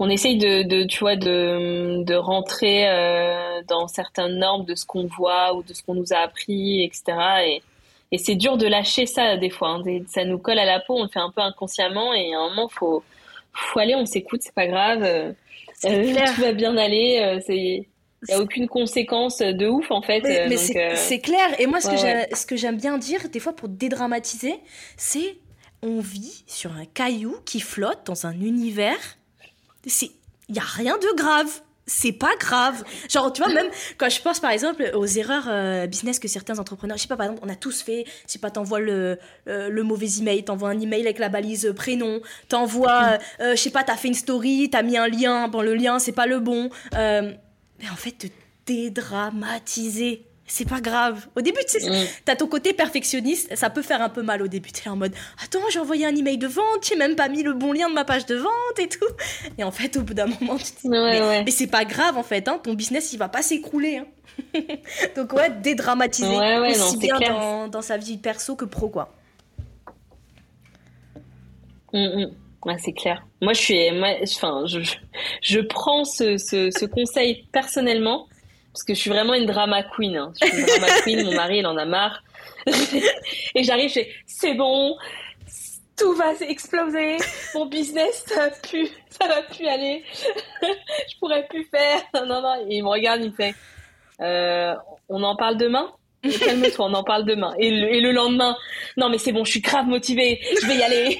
on essaye de, de, tu vois, de, de rentrer euh, dans certaines normes de ce qu'on voit ou de ce qu'on nous a appris, etc. Et, et c'est dur de lâcher ça des fois. Hein. Ça nous colle à la peau, on le fait un peu inconsciemment et à un moment, faut, faut aller, on s'écoute, c'est pas grave. Euh, *laughs* tout va bien aller. c'est il n'y a aucune conséquence de ouf en fait. Mais, c'est clair. Et moi, ce que j'aime bien dire, des fois pour dédramatiser, c'est on vit sur un caillou qui flotte dans un univers. C'est, il y a rien de grave. C'est pas grave. Genre, tu vois, même quand je pense par exemple aux erreurs euh, business que certains entrepreneurs, je sais pas, par exemple, on a tous fait, je sais pas, t'envoies le, euh, le mauvais email, t'envoies un email avec la balise prénom, t'envoies, euh, je sais pas, t'as fait une story, t'as mis un lien, bon, le lien, c'est pas le bon. mais en fait, te dédramatiser c'est pas grave. Au début, tu sais, mm. t'as ton côté perfectionniste, ça peut faire un peu mal au début. T'es en mode, attends, j'ai envoyé un email de vente, j'ai même pas mis le bon lien de ma page de vente et tout. Et en fait, au bout d'un moment, tu te dis, mais, c'est pas grave en fait, hein, ton business il va pas s'écrouler. Hein. *laughs* Donc ouais, dédramatiser aussi bien dans, sa vie perso que pro quoi. Mm, mm. c'est clair. Moi, je suis, enfin, je, je, prends ce, ce, ce conseil personnellement parce que je suis vraiment une drama queen. Hein. Je suis une drama *laughs* queen, mon mari, il en a marre. *laughs* et j'arrive, je c'est bon, tout va exploser, mon business, ça va plus, ça va plus aller, *laughs* je pourrais plus faire. Non, non, Et il me regarde, il me fait, euh, on en parle demain? Calme-toi, on en parle demain. Et le, et le lendemain, non mais c'est bon, je suis grave motivée, je vais y aller.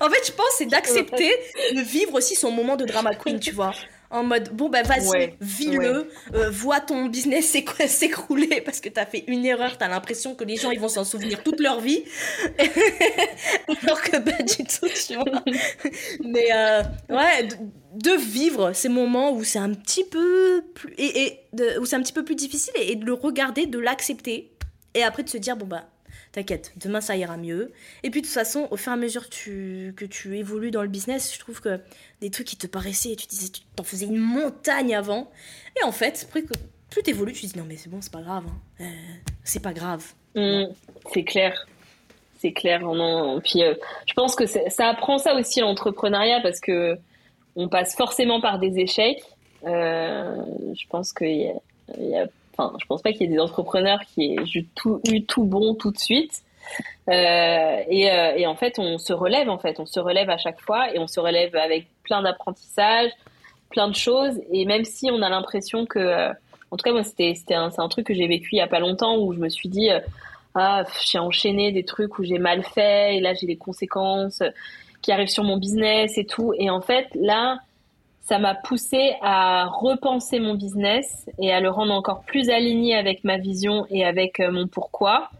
en fait, je pense c'est d'accepter de vivre aussi son moment de drama queen, tu vois en mode bon bah vas-y vis-le euh, vois ton business *laughs* s'écrouler parce que t'as fait une erreur t'as l'impression que les gens ils vont s'en souvenir toute leur vie. *laughs* Alors que pas du tout tu vois. Mais euh, ouais de, vivre ces moments où c'est un petit peu plus et, où c'est un petit peu plus difficile et de le regarder de l'accepter et après de se dire bon bah t'inquiète, demain ça ira mieux. Et puis de toute façon, au fur et à mesure que tu, que tu évolues dans le business, je trouve que des trucs qui te paraissaient, tu disais, tu t'en faisais une montagne avant. Et en fait, plus, plus t'évolues, tu dis non mais c'est bon, c'est pas grave. Hein. Euh, c'est pas grave. Mmh, c'est clair. C'est clair. Puis euh, je pense que ça apprend ça aussi l'entrepreneuriat parce que on passe forcément par des échecs. Euh, je pense qu'il y, y a Enfin, je pense pas qu'il y ait des entrepreneurs qui aient eu tout, eu tout bon tout de suite. Euh, et, euh, et, en fait, on se relève, en fait, on se relève à chaque fois et on se relève avec plein d'apprentissages, plein de choses. Et même si on a l'impression que, euh, en tout cas, moi, c'était un, c'est un truc que j'ai vécu il y a pas longtemps où je me suis dit, ah, j'ai enchaîné des trucs où j'ai mal fait et là j'ai des conséquences qui arrivent sur mon business et tout. Et en fait, là, ça m'a poussé à repenser mon business et à le rendre encore plus aligné avec ma vision et avec euh, mon pourquoi.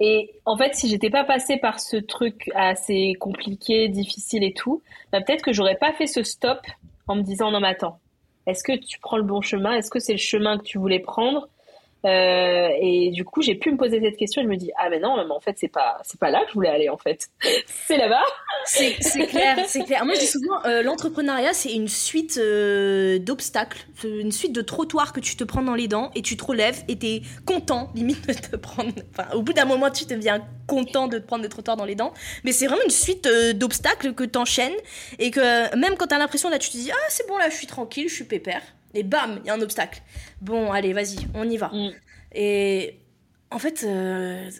Et en fait, si j'étais pas passée par ce truc assez compliqué, difficile et tout, bah peut-être que j'aurais pas fait ce stop en me disant non mais attends, est-ce que tu prends le bon chemin? Est-ce que c'est le chemin que tu voulais prendre? Euh, et du coup, j'ai pu me poser cette question. Je me dis ah mais non, mais en fait c'est pas c'est pas là que je voulais aller en fait. *laughs* c'est là-bas. C'est clair, c'est clair. Moi je dis *laughs* souvent euh, l'entrepreneuriat c'est une suite euh, d'obstacles, une suite de trottoirs que tu te prends dans les dents et tu te relèves et t'es content limite de te prendre. Enfin, au bout d'un moment tu deviens content de te prendre des trottoirs dans les dents. Mais c'est vraiment une suite d'obstacles que t'enchaînes et que même quand t'as l'impression là tu te dis ah c'est bon là je suis tranquille, je suis pépère et bam, il y a un obstacle. Bon, allez, vas-y, on y va. Mm. Et en fait, euh,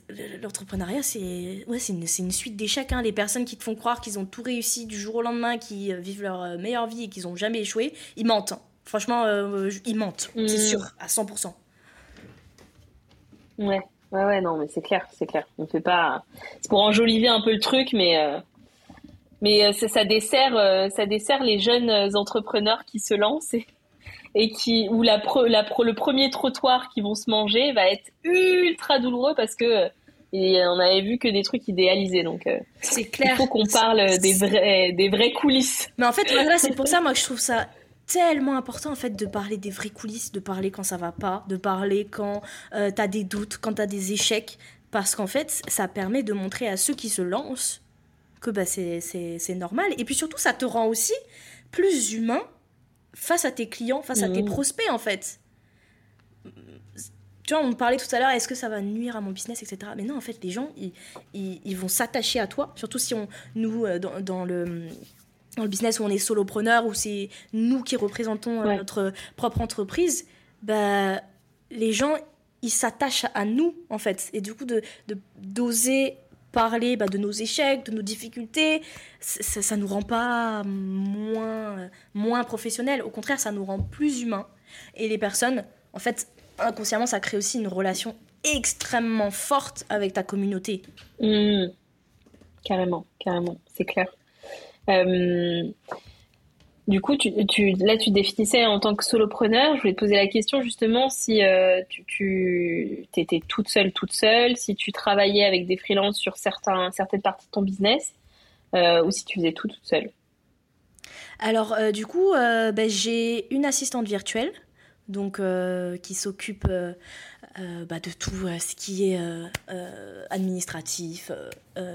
l'entrepreneuriat, c'est ouais, une, une, suite d'échecs. Hein. Les personnes qui te font croire qu'ils ont tout réussi du jour au lendemain, qui euh, vivent leur euh, meilleure vie et qu'ils n'ont jamais échoué, ils mentent. Hein. Franchement, ils mentent, c'est mm. sûr, à 100%. Ouais, ouais, ouais, non, mais c'est clair, c'est clair. On fait pas. C'est pour enjoliver un peu le truc, mais. Mais ça, dessert, ça dessert les jeunes entrepreneurs qui se lancent et qui où la, la le premier trottoir qu'ils vont se manger va être ultra douloureux parce que et on avait vu que des trucs idéalisés. Donc, c'est clair. Il faut qu'on parle des vrais, des vraies coulisses. Mais en fait, voilà, c'est pour ça, moi, que je trouve ça tellement important en fait de parler des vraies coulisses, de parler quand ça va pas, de parler quand euh, tu as des doutes, quand tu as des échecs, parce qu'en fait ça permet de montrer à ceux qui se lancent que bah, c'est normal. Et puis surtout ça te rend aussi plus humain face à tes clients, face à tes mmh. prospects en fait. Tu vois, on parlait tout à l'heure, est-ce que ça va nuire à mon business, etc. Mais non, en fait, les gens, ils, ils, vont s'attacher à toi, surtout si on, nous, euh, dans, dans le dans le business où on est solopreneur, où c'est nous qui représentons euh, notre propre entreprise, bah, les gens, ils s'attachent à nous, en fait. Et du coup, de d'oser parler bah, de nos échecs, de nos difficultés, ça, ça nous rend pas moins, moins professionnels. Au contraire, ça nous rend plus humains. Et les personnes, en fait, inconsciemment, ça crée aussi une relation extrêmement forte avec ta communauté. Mmh. Carrément, carrément, c'est clair. Euh, du coup, tu, tu, là, définissais en tant que solopreneur. Je voulais te poser la question justement si euh, tu, étais toute seule, toute seule, si tu travaillais avec des freelances sur certains, certaines parties de ton business, euh, ou si tu faisais tout toute seule. Alors, euh, du coup, ben, j'ai une assistante virtuelle donc qui s'occupe euh, euh, bah, de tout ce qui est administratif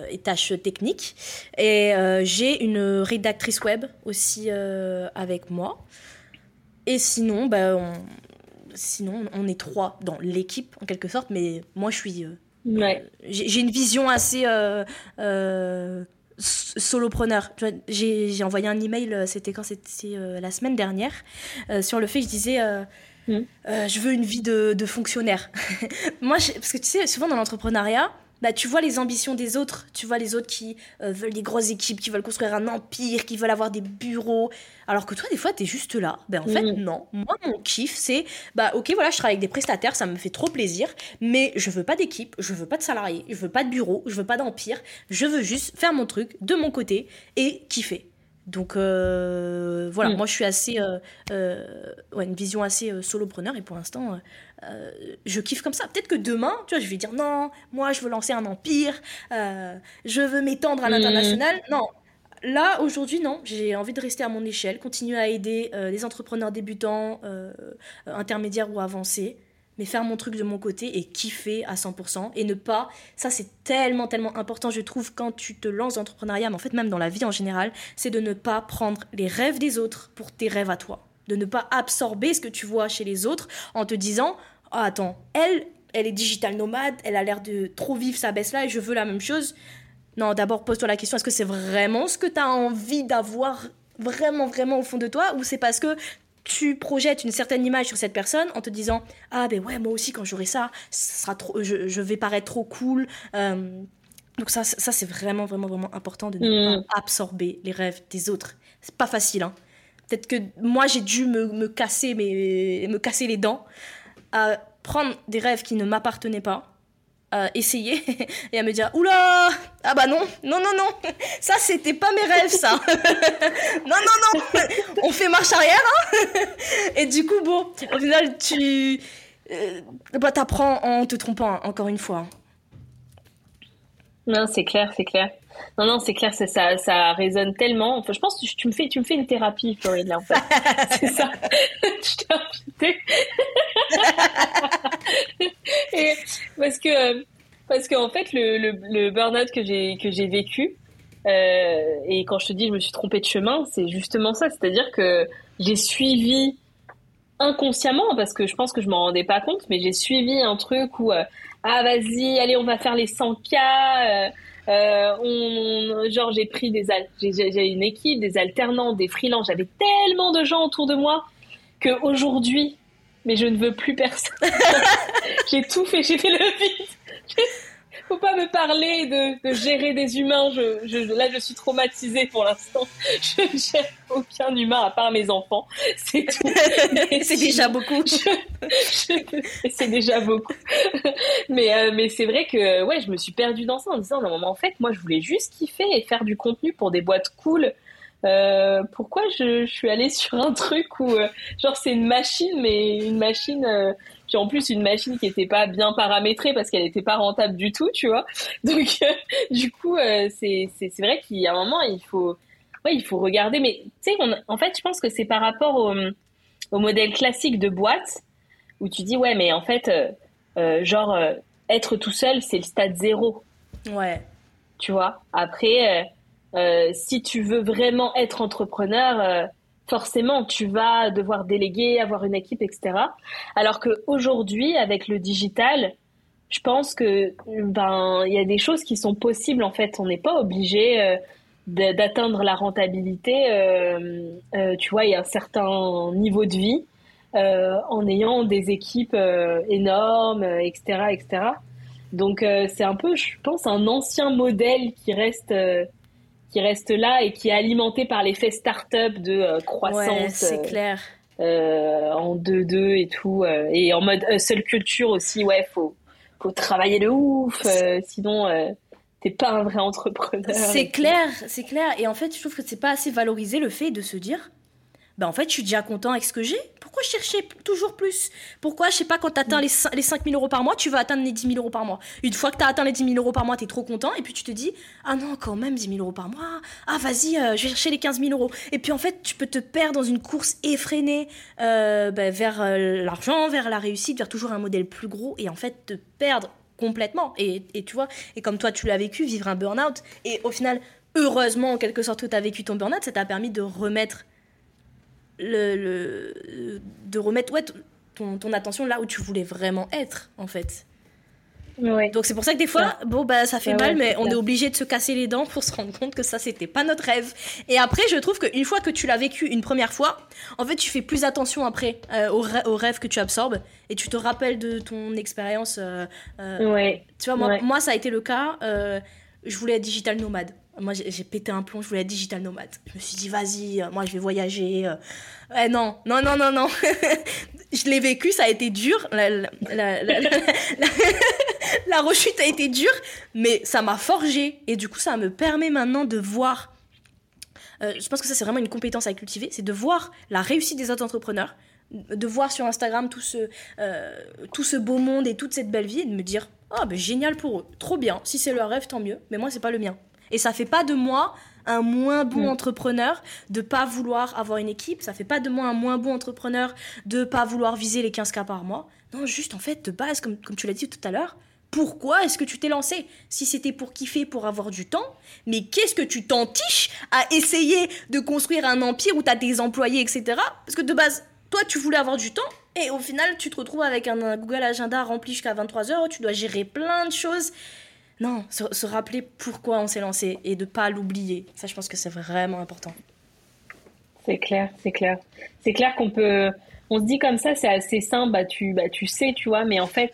et tâches techniques. Et j'ai une rédactrice web aussi avec moi. Et sinon, bah, on, sinon, on est trois dans l'équipe en quelque sorte, mais moi je suis. J'ai une vision assez solopreneur. J'ai envoyé un email, c'était quand c'était la semaine dernière, sur le fait que je disais Mm. Euh, je veux une vie de, fonctionnaire. *laughs* Moi, parce que tu sais, souvent dans l'entrepreneuriat, bah, tu vois les ambitions des autres. Tu vois les autres qui euh, veulent des grosses équipes, qui veulent construire un empire, qui veulent avoir des bureaux. Alors que toi, des fois, tu es juste là. Ben, en fait, mm. non. Moi, mon kiff, c'est bah, ok, voilà, je travaille avec des prestataires, ça me fait trop plaisir, mais je veux pas d'équipe, je veux pas de salariés, je veux pas de bureau, je veux pas d'empire. Je veux juste faire mon truc de mon côté et kiffer. Donc euh, voilà, mm. moi je suis assez. Euh, euh, ouais, une vision assez solopreneur et pour l'instant, je kiffe comme ça. Peut-être que demain, tu vois, je vais dire non, moi je veux lancer un empire, je veux m'étendre à mm. l'international. Non, là aujourd'hui, non, j'ai envie de rester à mon échelle, continuer à aider les entrepreneurs débutants, intermédiaires ou avancés mais faire mon truc de mon côté et kiffer à 100% et ne pas, ça c'est tellement tellement important je trouve quand tu te lances dans l'entrepreneuriat, mais en fait même dans la vie en général, c'est de ne pas prendre les rêves des autres pour tes rêves à toi, de ne pas absorber ce que tu vois chez les autres en te disant ah, attends, elle, elle est digital nomade, elle a l'air de trop vivre sa baisse là et je veux la même chose. Non, d'abord pose-toi la question, est-ce que c'est vraiment ce que tu as envie d'avoir vraiment vraiment au fond de toi ou c'est parce que tu projettes une certaine image sur cette personne en te disant ah ben ouais moi aussi quand j'aurai ça, ça sera trop je, vais paraître trop cool euh, donc ça, ça c'est vraiment vraiment vraiment important de ne mm. pas absorber les rêves des autres c'est pas facile hein. peut-être que moi j'ai dû me, me, casser mes, me casser les dents à prendre des rêves qui ne m'appartenaient pas essayer *laughs* et à me dire oula ah bah non non non non *laughs* ça c'était pas mes rêves ça. *laughs* Non non non on fait marche arrière hein. Et du coup bon au final tu euh, bah t'apprends en te trompant encore une fois non c'est clair c'est clair non, non, c'est clair, ça, ça, résonne tellement. Enfin, je pense que tu me fais, tu me fais une thérapie, Floride, là, en fait. *laughs* c'est ça. *laughs* je t'ai invité. *laughs* Et parce que, parce qu'en fait, le, le, le burn-out que j'ai, que j'ai vécu, euh, et quand je te dis je me suis trompée de chemin, c'est justement ça. C'est-à-dire que j'ai suivi inconsciemment, parce que je pense que je m'en rendais pas compte, mais j'ai suivi un truc où, euh, ah vas-y, allez, on va faire les 100 k euh, euh, on, genre j'ai pris des j'ai une équipe, des alternants, des freelances. J'avais tellement de gens autour de moi que aujourd'hui, mais je ne veux plus personne. *laughs* j'ai tout fait, j'ai fait le vide. Faut pas me parler de, gérer des humains. Je, là, je suis traumatisée pour l'instant. *laughs* Je ne gère aucun humain à part mes enfants. C'est tout. *laughs* c'est déjà beaucoup. c'est déjà beaucoup. Mais, euh, mais c'est vrai que ouais, je me suis perdue dans ça en disant non, en fait, moi, je voulais juste kiffer et faire du contenu pour des boîtes cool. Euh, pourquoi je, suis allée sur un truc où euh, genre c'est une machine mais une machine puis en plus une machine qui était pas bien paramétrée parce qu'elle était pas rentable du tout, tu vois. *laughs* Donc du coup, c'est c'est vrai qu'il y a un moment il faut ouais, il faut regarder. Mais tu sais, en fait, je pense que c'est par rapport au, au, modèle classique de boîte où tu dis ouais, mais en fait, euh, euh, genre euh, être tout seul, c'est le stade zéro. Ouais. Tu vois? Après, si tu veux vraiment être entrepreneur forcément tu vas devoir déléguer, avoir une équipe, etc. Alors qu'aujourd'hui, avec le digital, je pense que ben il y a des choses qui sont possibles en fait. On n'est pas obligé d'atteindre la rentabilité, euh, euh, tu vois, il y a un certain niveau de vie euh, en ayant des équipes énormes, etc., etc. Donc c'est un peu, je pense, un ancien modèle qui reste qui reste là et qui est alimenté par l'effet start-up de croissance. c'est clair. en 2-2 et tout, et en mode seule culture aussi, ouais, faut faut travailler de ouf, sinon t'es pas un vrai entrepreneur. C'est clair, c'est clair. Et en fait, je trouve que c'est pas assez valorisé le fait de se dire, bah en fait, je suis déjà content avec ce que j'ai. Pourquoi chercher toujours plus? Pourquoi, je sais pas, quand tu atteins les, les 5 000 euros par mois, tu vas atteindre les 10 000 euros par mois? Une fois que tu as atteint les 10 000 euros par mois, tu es trop content. Et puis tu te dis, ah non, quand même, 10 000 euros par mois. Ah, vas-y, euh, je vais chercher les 15 000 euros. Et puis en fait, tu peux te perdre dans une course effrénée euh, bah, vers euh, l'argent, vers la réussite, vers toujours un modèle plus gros. Et en fait, te perdre complètement. Et, et, tu vois, et comme toi, tu l'as vécu, vivre un burn-out. Et au final, heureusement, en quelque sorte, que tu as vécu ton burn-out, ça t'a permis de remettre le, le de remettre ouais, ton, ton, attention là où tu voulais vraiment être, en fait. Donc c'est pour ça que des fois, bon bah ça fait mal, mais on est obligé de se casser les dents pour se rendre compte que ça c'était pas notre rêve. Et après, je trouve qu'une fois que tu l'as vécu une première fois, en fait, tu fais plus attention après euh, aux, rêves que tu absorbes et tu te rappelles de ton expérience. Euh, euh, tu vois, moi, moi, ça a été le cas. je voulais être digital nomade. Moi, j'ai pété un plomb, je voulais être digital nomade. Je me suis dit, vas-y, moi, je vais voyager. Eh non, non, non, non, non. *laughs* je l'ai vécu, ça a été dur. *laughs* La, rechute a été dure, mais ça m'a forgé. Et du coup, ça me permet maintenant de voir. Euh, je pense que ça, c'est vraiment une compétence à cultiver c'est de voir la réussite des autres entrepreneurs, de voir sur Instagram tout ce, euh, tout ce beau monde et toute cette belle vie et de me dire Ah, ben génial pour eux, trop bien. Si c'est leur rêve, tant mieux. Mais moi, c'est pas le mien. Et ça fait pas de moi un moins bon mm. entrepreneur de pas vouloir avoir une équipe. Ça fait pas de moi un moins bon entrepreneur de pas vouloir viser les 15 cas par mois. Non, juste en fait, de base, comme, comme tu l'as dit tout à l'heure, pourquoi est-ce que tu t'es lancé? Si c'était pour kiffer, pour avoir du temps, mais qu'est-ce que tu t'entiches à essayer de construire un empire où tu as des employés, etc. Parce que de base, toi, tu voulais avoir du temps, et au final, tu te retrouves avec un Google Agenda rempli jusqu'à 23h, tu dois gérer plein de choses. Non, se, rappeler pourquoi on s'est lancé et de pas l'oublier. Ça, je pense que c'est vraiment important. C'est clair, c'est clair. C'est clair qu'on peut. On se dit comme ça, c'est assez simple, bah tu, bah tu sais, tu vois, mais en fait,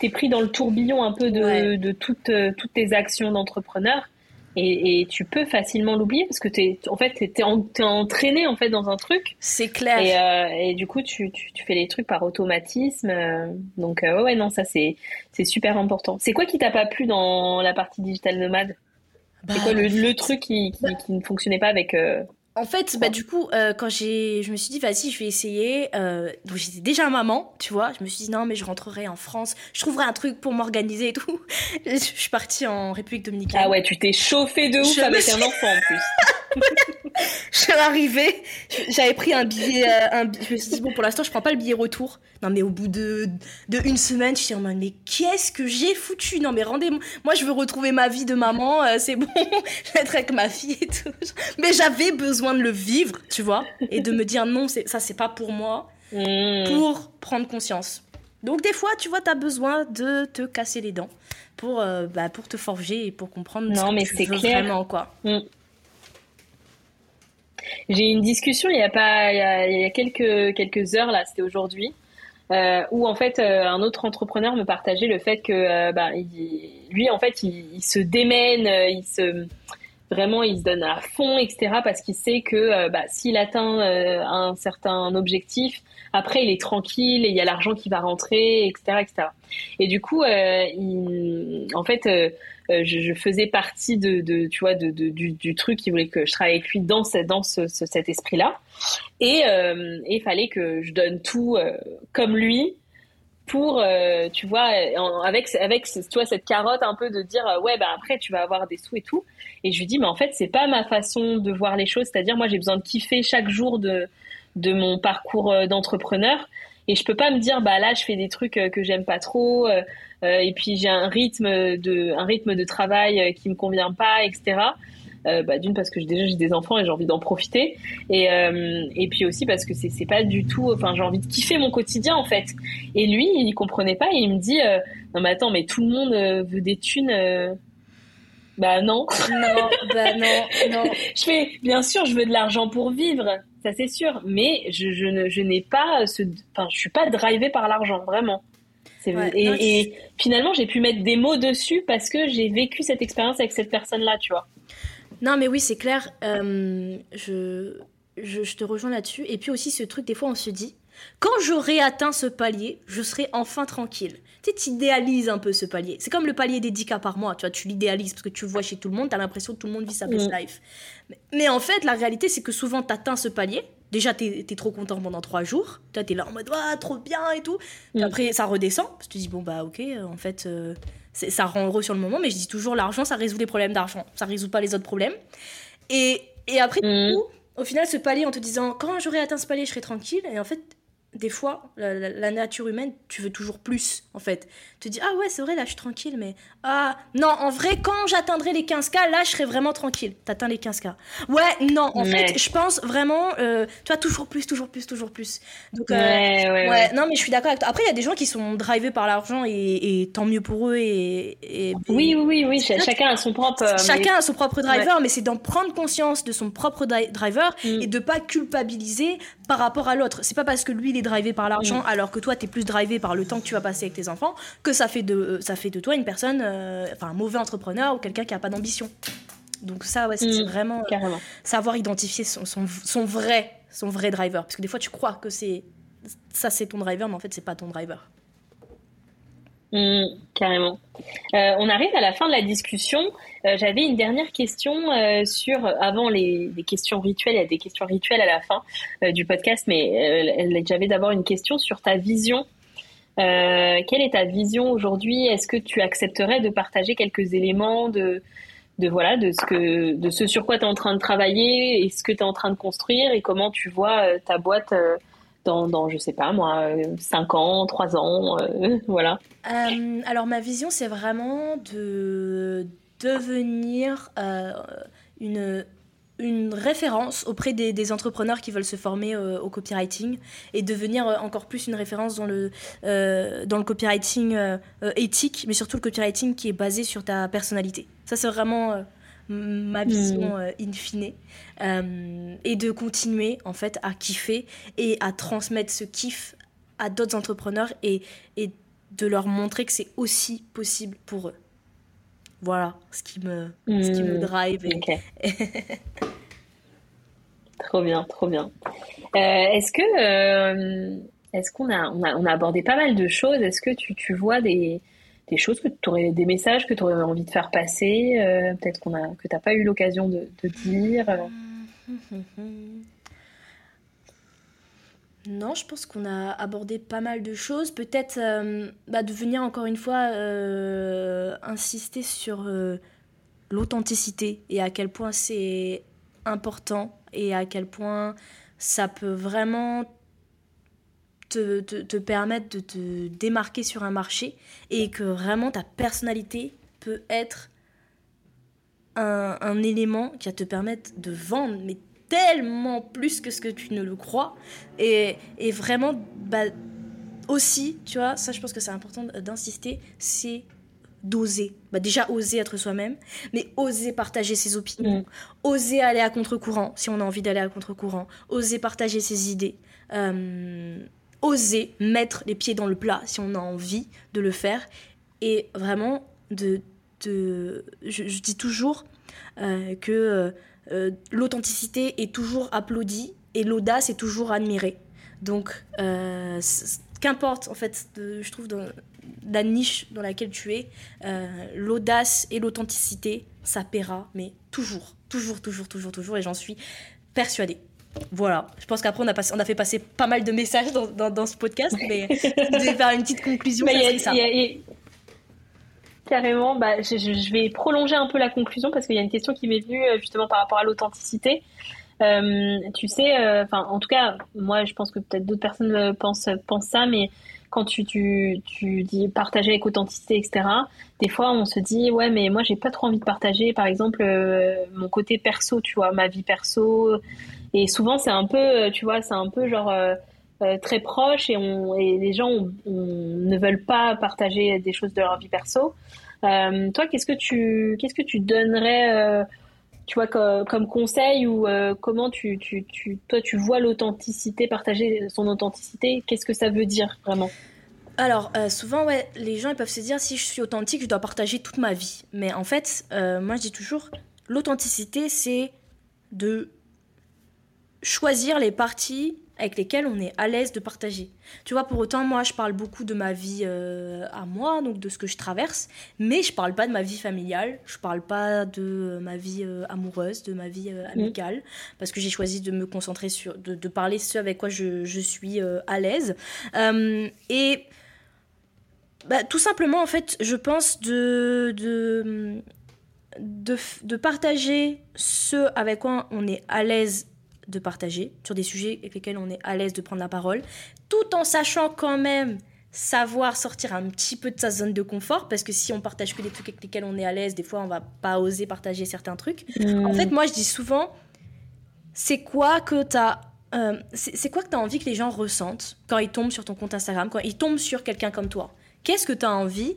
tu es pris dans le tourbillon un peu de, de toutes, toutes tes actions d'entrepreneur. Et, tu peux facilement l'oublier parce que es, en fait, tu es, entraîné en fait dans un truc. C'est clair. Et, euh, et, du coup, tu, tu, tu, fais les trucs par automatisme. Euh, donc, euh, ouais, non, ça, c'est super important. C'est quoi qui t'a pas plu dans la partie digital nomade? C'est quoi le, le, truc qui, qui, qui, ne fonctionnait pas avec en fait, bah, du coup, euh, quand j'ai, je me suis dit, vas-y, je vais essayer. Euh, donc, j'étais déjà maman, tu vois. Je me suis dit, non, mais je rentrerai en France. Je trouverai un truc pour m'organiser et tout. *laughs* je suis partie en République Dominicaine. Ah ouais, tu t'es chauffée de ouf avec un enfant en plus. *laughs* je suis arrivée, j'avais pris un billet, euh, un, je me suis dit, bon, pour l'instant, je prends pas le billet retour. Non, mais au bout de, de une semaine, je suis en mode, mais qu'est-ce que j'ai foutu? Non, mais rendez-moi, moi, je veux retrouver ma vie de maman, euh, c'est bon, *laughs* je vais être avec ma fille et tout. Mais j'avais besoin de le vivre, tu vois, et de me dire, non, ça, c'est pas pour moi, mmh. pour prendre conscience. Donc, des fois, tu vois, tu as besoin de te casser les dents pour, euh, bah, pour te forger et pour comprendre non, ce mais c'est clair. vraiment, quoi. Mmh. J'ai eu une discussion il y a pas il y a, quelques quelques heures là, c'était aujourd'hui, euh, où en fait euh, un autre entrepreneur me partageait le fait que euh, bah, lui en fait il, se démène, il se vraiment il se donne à fond etc parce qu'il sait que bah, s'il atteint un certain objectif après il est tranquille et il y a l'argent qui va rentrer etc etc et du coup en fait je, je, faisais partie de, tu vois, de, du, truc qui voulait que je travaille avec lui dans, ce, dans ce, cet esprit-là. Et euh, il fallait que je donne tout euh, comme lui pour, euh, tu vois, avec, avec tu vois, cette carotte un peu de dire, euh, ouais, bah après, tu vas avoir des sous et tout. Et je lui dis, mais en fait, c'est pas ma façon de voir les choses. C'est-à-dire, moi, j'ai besoin de kiffer chaque jour de, de mon parcours euh, d'entrepreneur. Et je peux pas me dire, bah là, je fais des trucs que j'aime pas trop. et puis, j'ai un rythme de, un rythme de travail qui me convient pas, etc. Euh, bah, d'une parce que déjà j'ai des enfants et j'ai envie d'en profiter et euh, et puis aussi parce que c'est c'est pas du tout enfin j'ai envie de kiffer mon quotidien en fait et lui il comprenait pas et il me dit euh, non mais attends mais tout le monde veut des thunes bah non non bah non non *laughs* je fais bien sûr je veux de l'argent pour vivre ça c'est sûr mais je je ne je n'ai pas ce enfin je suis pas drivée par l'argent vraiment et, et, finalement, j'ai pu mettre des mots dessus parce que j'ai vécu cette expérience avec cette personne-là, tu vois. Non, mais oui, c'est clair. Euh, je, je, te rejoins là-dessus. Et puis aussi, ce truc, des fois, on se dit, quand j'aurai atteint ce palier, je serai enfin tranquille. Tu sais, idéalises un peu ce palier. C'est comme le palier des 10 cas par mois, tu vois, tu l'idéalises parce que tu le vois chez tout le monde, tu as l'impression que tout le monde vit sa best mm. life. Mais, en fait, la réalité, c'est que souvent, tu atteins ce palier. Déjà, tu es, trop content pendant trois jours. Tu es là en mode, ah, trop bien et tout. Mm. après, ça redescend. Parce que tu te dis, bon, bah, ok, en fait, euh, ça rend heureux sur le moment, mais je dis toujours l'argent, ça résout les problèmes d'argent, ça résout pas les autres problèmes. Et, et après, mm. au final, ce palier en te disant quand j'aurai atteint ce palier, je serai tranquille. Et en fait, des fois, la, nature humaine, tu veux toujours plus, en fait. Tu te dis, ah ouais, c'est vrai, là, je suis tranquille, mais... Ah, non, en vrai, quand j'atteindrai les 15K, là, je serai vraiment tranquille. T'atteins les 15K. Ouais, non, en fait, je pense vraiment, euh, tu vois, toujours plus, toujours plus, toujours plus. Donc, euh, ouais, ouais, non, mais je suis d'accord avec toi. Après, il y a des gens qui sont drivés par l'argent et, tant mieux pour eux. Et, oui, oui, oui, chacun a son propre... Euh, chacun a son propre driver, mais c'est d'en prendre conscience de son propre driver mm. et de pas culpabiliser par rapport à l'autre. C'est pas parce que lui, il est drivé par l'argent mm. alors que toi, tu es plus drivé par le temps que tu vas passer avec tes enfants que ça fait de, euh, ça fait de toi une personne, euh, enfin un mauvais entrepreneur ou quelqu'un qui a pas d'ambition. Donc ça, ouais, c'est mm. vraiment euh, savoir identifier son, son, vrai, son vrai driver. Parce que des fois, tu crois que c'est ça, c'est ton driver, mais en fait, c'est pas ton driver. Mm, carrément. on arrive à la fin de la discussion. Euh, j'avais une dernière question euh, sur, avant les, questions rituelles, il y a des questions rituelles à la fin euh, du podcast, mais j'avais d'abord une question sur ta vision. quelle est ta vision aujourd'hui? Est-ce que tu accepterais de partager quelques éléments de voilà de ce que de ce sur quoi tu es en train de travailler et ce que tu es en train de construire? Et comment tu vois ta boîte dans, dans, je sais pas moi, 5 ans, 3 ans, *laughs* voilà Alors ma vision, c'est vraiment de, devenir euh, une, une référence auprès des, entrepreneurs qui veulent se former euh, au copywriting et devenir euh, encore plus une référence dans le, dans le copywriting éthique, mais surtout le copywriting qui est basé sur ta personnalité. Ça, c'est vraiment ma vision hmm. in fine. et de continuer, en fait, à kiffer et à transmettre ce kiff à d'autres entrepreneurs et, et de leur montrer que c'est aussi possible pour eux voilà ce qui me, ce qui me hmm, drive. trop bien, trop bien. Euh, est-ce que euh, est-ce qu'on a on, a on a abordé pas mal de choses? Est-ce que tu, tu vois des, des choses que tu aurais des messages que tu aurais envie de faire passer euh, Peut-être qu'on a que t'as pas eu l'occasion de, dire. Non, je pense qu'on a abordé pas mal de choses. Peut-être euh, bah, de venir encore une fois euh, insister sur euh, l'authenticité et à quel point c'est important et à quel point ça peut vraiment te, te, permettre de te démarquer sur un marché et que vraiment ta personnalité peut être un, un élément qui va te permettre de vendre, mais tellement plus que ce que tu ne le crois. Et, et vraiment, bah, aussi, tu vois, ça je pense que c'est important d'insister, c'est d'oser. Bah, déjà, oser être soi-même, mais oser partager ses opinions, mm. oser aller à contre-courant si on a envie d'aller à contre-courant, oser partager ses idées, euh, oser mettre les pieds dans le plat si on a envie de le faire. Et vraiment, de, de je, dis toujours euh, que euh, euh, l'authenticité est toujours applaudie et l'audace est toujours admirée. Donc, qu'importe, en fait, je trouve, dans la niche dans laquelle tu es, l'audace et l'authenticité, ça paiera, mais toujours, toujours, toujours, toujours, toujours, et j'en suis persuadée. Voilà, je pense qu'après on a, on a fait passer pas mal de messages dans, dans, ce podcast, mais *laughs* je vais faire une petite conclusion. ça. Carrément, bah, je, je, vais prolonger un peu la conclusion parce qu'il y a une question qui m'est venue justement par rapport à l'authenticité. Euh, tu sais, euh, en tout cas, moi, je pense que peut-être d'autres personnes euh, pensent, pensent ça, mais quand tu, tu, tu dis partager avec authenticité, etc., des fois, on se dit, ouais, mais moi, j'ai pas trop envie de partager, par exemple, mon côté perso, tu vois, ma vie perso. Et souvent, c'est un peu, tu vois, c'est un peu genre très proche et, on, et les gens ne veulent pas partager des choses de leur vie perso. toi, qu'est-ce que tu, qu'est-ce que tu donnerais tu vois, comme, conseil ou euh, comment tu, tu, tu, toi, tu vois l'authenticité, partager son authenticité? Qu'est-ce que ça veut dire vraiment? Alors, euh, souvent, ouais, les gens ils peuvent se dire si je suis authentique, je dois partager toute ma vie. Mais en fait, euh, moi je dis toujours, l'authenticité, c'est de choisir les parties avec lesquels on est à l'aise de partager. Tu vois, pour autant, moi, je parle beaucoup de ma vie euh, à moi, donc de ce que je traverse, mais je parle pas de ma vie familiale, je parle pas de ma vie euh, amoureuse, de ma vie euh, amicale, parce que j'ai choisi de me concentrer sur, de, de, parler ce avec quoi je, je suis à l'aise. et bah, tout simplement, en fait, je pense de, de, de, de partager ce avec quoi on est à l'aise de partager sur des sujets avec lesquels on est à l'aise de prendre la parole, tout en sachant quand même savoir sortir un petit peu de sa zone de confort, parce que si on partage que des trucs avec lesquels on est à l'aise, des fois on va pas oser partager certains trucs. En fait, moi je dis souvent, c'est quoi que tu as... Euh, c'est quoi que tu as envie que les gens ressentent quand ils tombent sur ton compte Instagram, quand ils tombent sur quelqu'un comme toi? Qu'est-ce que tu as envie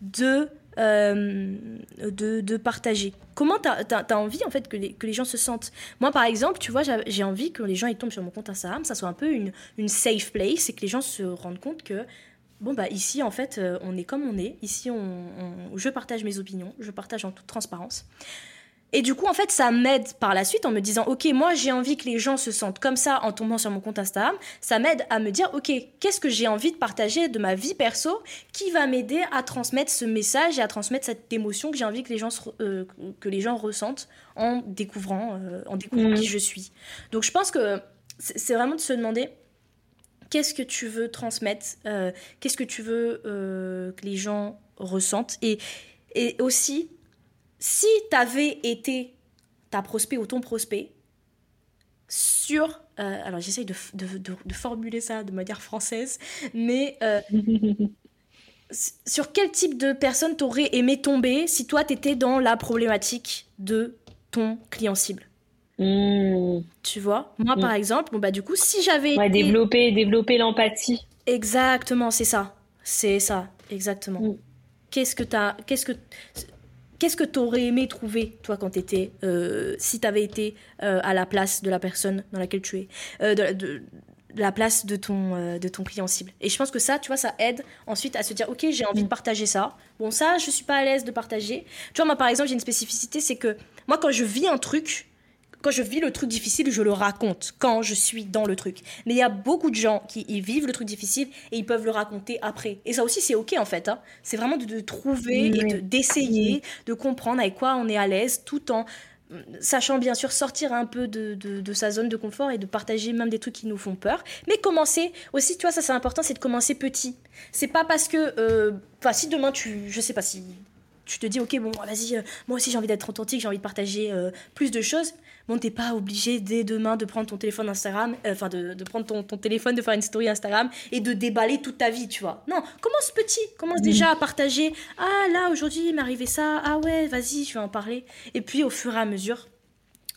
de euh, de, de, partager. Comment tu as, envie en fait que les, que les gens se sentent? Moi par exemple, tu vois, j'ai envie que les gens ils tombent sur mon compte Instagram, ça soit un peu une, une safe place et que les gens se rendent compte que bon bah ici en fait euh, on est comme on est, ici on, je partage mes opinions, je partage en toute transparence. Et du coup, en fait, ça m'aide par la suite en me disant, OK, moi, j'ai envie que les gens se sentent comme ça en tombant sur mon compte Instagram. Ça m'aide à me dire, OK, qu'est-ce que j'ai envie de partager de ma vie perso qui va m'aider à transmettre ce message et à transmettre cette émotion que j'ai envie que les gens, euh, que les gens ressentent en découvrant, euh, en découvrant mmh. qui je suis. Donc, je pense que c'est vraiment de se demander, qu'est-ce que tu veux transmettre, euh, qu'est-ce que tu veux que les gens ressentent. Et, et aussi, si tu avais été ta prospect ou ton prospect sur... Euh, alors j'essaye de, formuler ça de manière française, mais euh, *laughs* sur quel type de personne t'aurais aimé tomber si toi t'étais dans la problématique de ton client cible? Hmm. Tu vois? Moi, par hmm. exemple, bon, bah, du coup, si j'avais. Ouais, développer, développer l'empathie. Exactement, c'est ça. C'est ça, exactement. Hmm. Qu'est-ce que t'as. Qu'est-ce que. Qu'est-ce que tu aurais aimé trouver, toi, quand tu étais, euh, si tu avais été euh, à la place de la personne dans laquelle tu es, euh, de, la place de ton, de ton client cible? Et je pense que ça, tu vois, ça aide ensuite à se dire, ok, j'ai envie de mm. partager ça. Bon, ça, je suis pas à l'aise de partager. Tu vois, moi, par exemple, j'ai une spécificité, c'est que moi, quand je vis un truc, quand je vis le truc difficile, je le raconte quand je suis dans le truc. Mais il y a beaucoup de gens qui vivent le truc difficile et ils peuvent le raconter après. Et ça aussi, c'est OK en fait. Hein. C'est vraiment de, trouver et d'essayer de, comprendre avec quoi on est à l'aise tout en mm, sachant bien sûr sortir un peu de, de, sa zone de confort et de partager même des trucs qui nous font peur. Mais commencer aussi, tu vois, ça c'est important, c'est de commencer petit. C'est pas parce que, euh, si demain tu, je sais pas si tu te dis, ok, bon, vas-y, euh, moi aussi j'ai envie d'être authentique, j'ai envie de partager euh, plus de choses. Bon, t'es pas obligé dès demain de prendre ton téléphone Instagram, euh, enfin de, de, prendre ton, ton, téléphone, de faire une story Instagram et de déballer toute ta vie, tu vois. Non, commence petit, commence déjà à partager. Ah là, aujourd'hui il m'est arrivé ça, ah ouais, vas-y, je vais en parler. Et puis au fur et à mesure,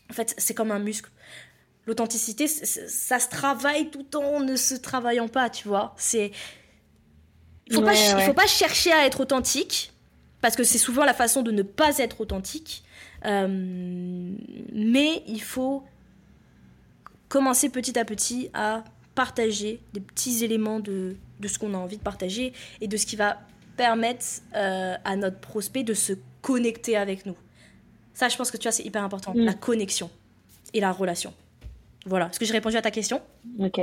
en fait, c'est comme un muscle. L'authenticité, ça se travaille tout en ne se travaillant pas, tu vois. C'est. Il faut, pas, faut pas chercher à être authentique parce que c'est souvent la façon de ne pas être authentique. Euh, mais il faut commencer petit à petit à partager des petits éléments de, de ce qu'on a envie de partager et de ce qui va permettre euh, à notre prospect de se connecter avec nous. Ça, je pense que tu vois, c'est hyper important, mm. la connexion et la relation. Voilà. Est-ce que j'ai répondu à ta question? Ok.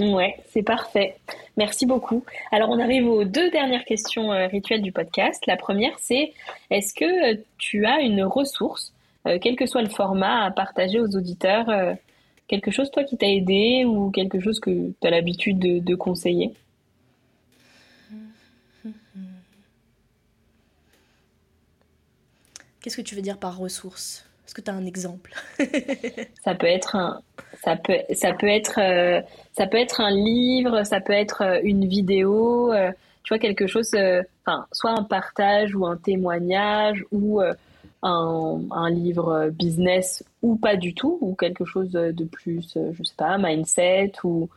Ouais, c'est parfait. Merci beaucoup. Alors, on arrive aux deux dernières questions euh, rituelles du podcast. La première, c'est est-ce que tu as une ressource quel que soit le format, à partager aux auditeurs quelque chose, toi, qui t'a aidé ou quelque chose que tu as l'habitude de, conseiller? Qu'est-ce que tu veux dire par ressources Est-ce que tu as un exemple? Ça peut être un, ça peut, ça peut être, euh, ça peut être un livre, ça peut être euh, une vidéo, euh, tu vois quelque chose, soit un partage ou un témoignage ou un, livre business ou pas du tout, ou quelque chose de plus, je sais pas, mindset ou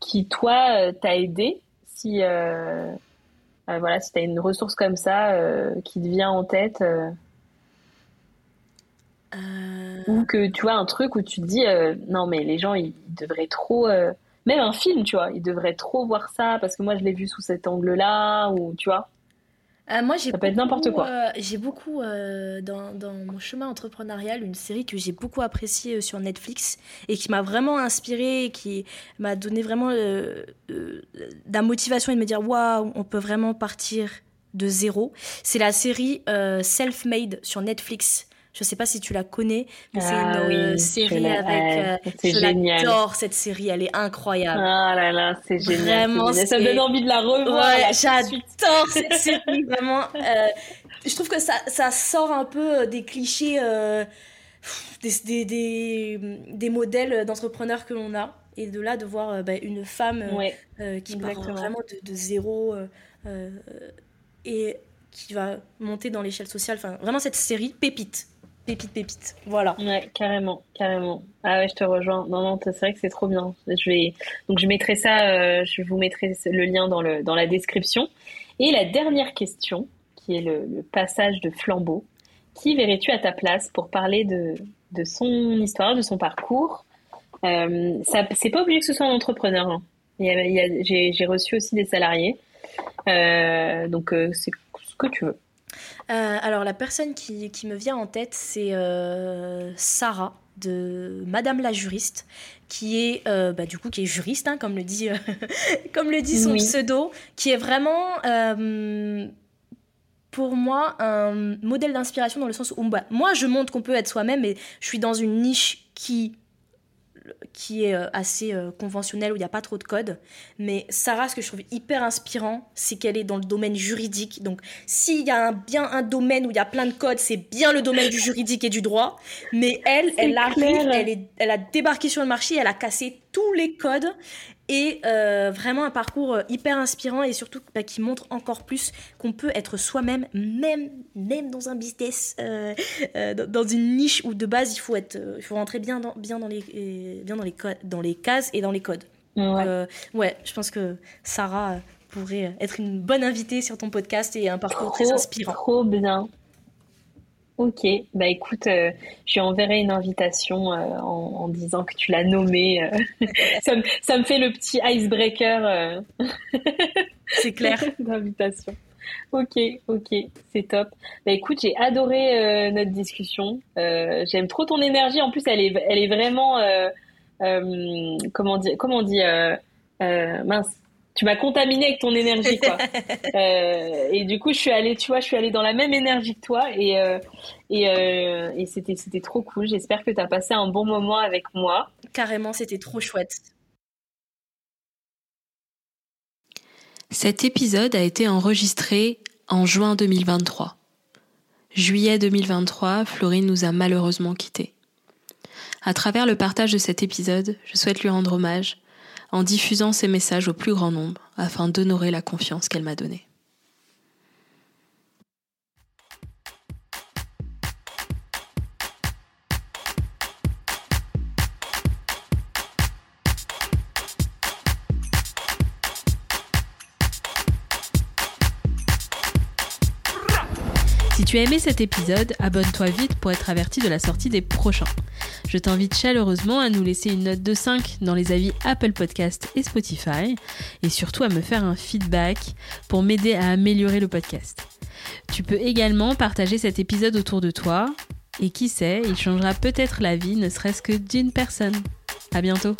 qui toi t'a aidé si voilà si tu as une ressource comme ça qui te vient en tête euh, Ou que tu vois un truc où tu te dis euh, non mais les gens ils, devraient trop euh, même un film tu vois ils devraient trop voir ça parce que moi je l'ai vu sous cet angle là ou tu vois moi, j'ai ça peut être n'importe quoi. j'ai beaucoup dans, dans, mon chemin entrepreneurial une série que j'ai beaucoup appréciée sur Netflix et qui m'a vraiment inspirée, et qui m'a donné vraiment de la motivation et de me dire waouh, on peut vraiment partir de zéro. C'est la série Self-Made sur Netflix. Je sais pas si tu la connais, mais c'est ah une euh, série avec. Euh, c'est génial. J'adore cette série, elle est incroyable. Ah là là, c'est génial. Vraiment, ça me donne envie de la revoir. Ouais, j'adore cette série, vraiment. Euh, je trouve que ça, ça sort un peu des clichés, des, des, des, modèles d'entrepreneurs que l'on a. Et de là, de voir bah, une femme qui part vraiment de, de zéro et qui va monter dans l'échelle sociale. Enfin, vraiment cette série pépite pépite, pépite. Voilà. Ouais, carrément, carrément. Ah ouais, je te rejoins. Non, non, c'est vrai que c'est trop bien. Je vais, donc je mettrai ça, euh, je vous mettrai le lien dans le dans la description. Et la dernière question, qui est le, passage de flambeau. Qui verrais-tu à ta place pour parler de de son histoire, de son parcours? Euh, c'est pas obligé que ce soit un entrepreneur. Hein. j'ai reçu aussi des salariés. Euh, donc euh, c'est ce que tu veux. Euh, alors la personne qui, me vient en tête, c'est euh, Sarah de Madame la juriste, qui est euh, bah, du coup qui est juriste, hein, comme le dit *laughs* comme le dit son pseudo, qui est vraiment pour moi un modèle d'inspiration dans le sens où bah, moi je montre qu'on peut être soi-même, et je suis dans une niche qui qui est euh, assez euh, conventionnel, où il n'y a pas trop de code. Mais Sarah, ce que je trouve hyper inspirant, c'est qu'elle est dans le domaine juridique. Donc, s'il y a bien un domaine où il y a plein de codes, c'est bien le domaine du juridique et du droit. Mais elle, elle arrive, elle, elle a débarqué sur le marché, elle a cassé tous les codes et euh, vraiment un parcours euh, hyper inspirant et surtout bah, qui montre encore plus qu'on peut être soi-même, même, même dans un business, euh, dans une niche où de base il faut, être, il faut rentrer bien dans, bien dans, les, bien dans, les, dans les cases et dans les codes. Ouais. ouais, je pense que Sarah pourrait être une bonne invitée sur ton podcast et un parcours très inspirant. Trop bien. Ok, bah écoute, euh, je lui enverrai une invitation euh, en, disant que tu l'as nommé. Euh. *laughs* ça, me, ça, me, fait le petit icebreaker. *laughs* C'est clair. *laughs* D'invitation. Ok, ok, c'est top. Bah écoute, j'ai adoré notre discussion. J'aime trop ton énergie. En plus, elle est, elle est vraiment, comment dire, comment on dit, mince tu m'as contaminé avec ton énergie quoi. *laughs* euh, et du coup je suis allée tu vois je suis allée dans la même énergie que toi et euh, et, euh, et c'était c'était trop cool. J'espère que tu as passé un bon moment avec moi. Carrément c'était trop chouette. Cet épisode a été enregistré en juin 2023 juillet 2023 Florine nous a malheureusement quittés. À travers le partage de cet épisode je souhaite lui rendre hommage en diffusant ces messages au plus grand nombre afin d'honorer la confiance qu'elle m'a donnée. Tu as aimé cet épisode, abonne-toi vite pour être averti de la sortie des prochains. Je t'invite chaleureusement à nous laisser une note de 5 dans les avis Apple Podcast et Spotify et surtout à me faire un feedback pour m'aider à améliorer le podcast. Tu peux également partager cet épisode autour de toi et qui sait, il changera peut-être la vie ne serait-ce que d'une personne. À bientôt!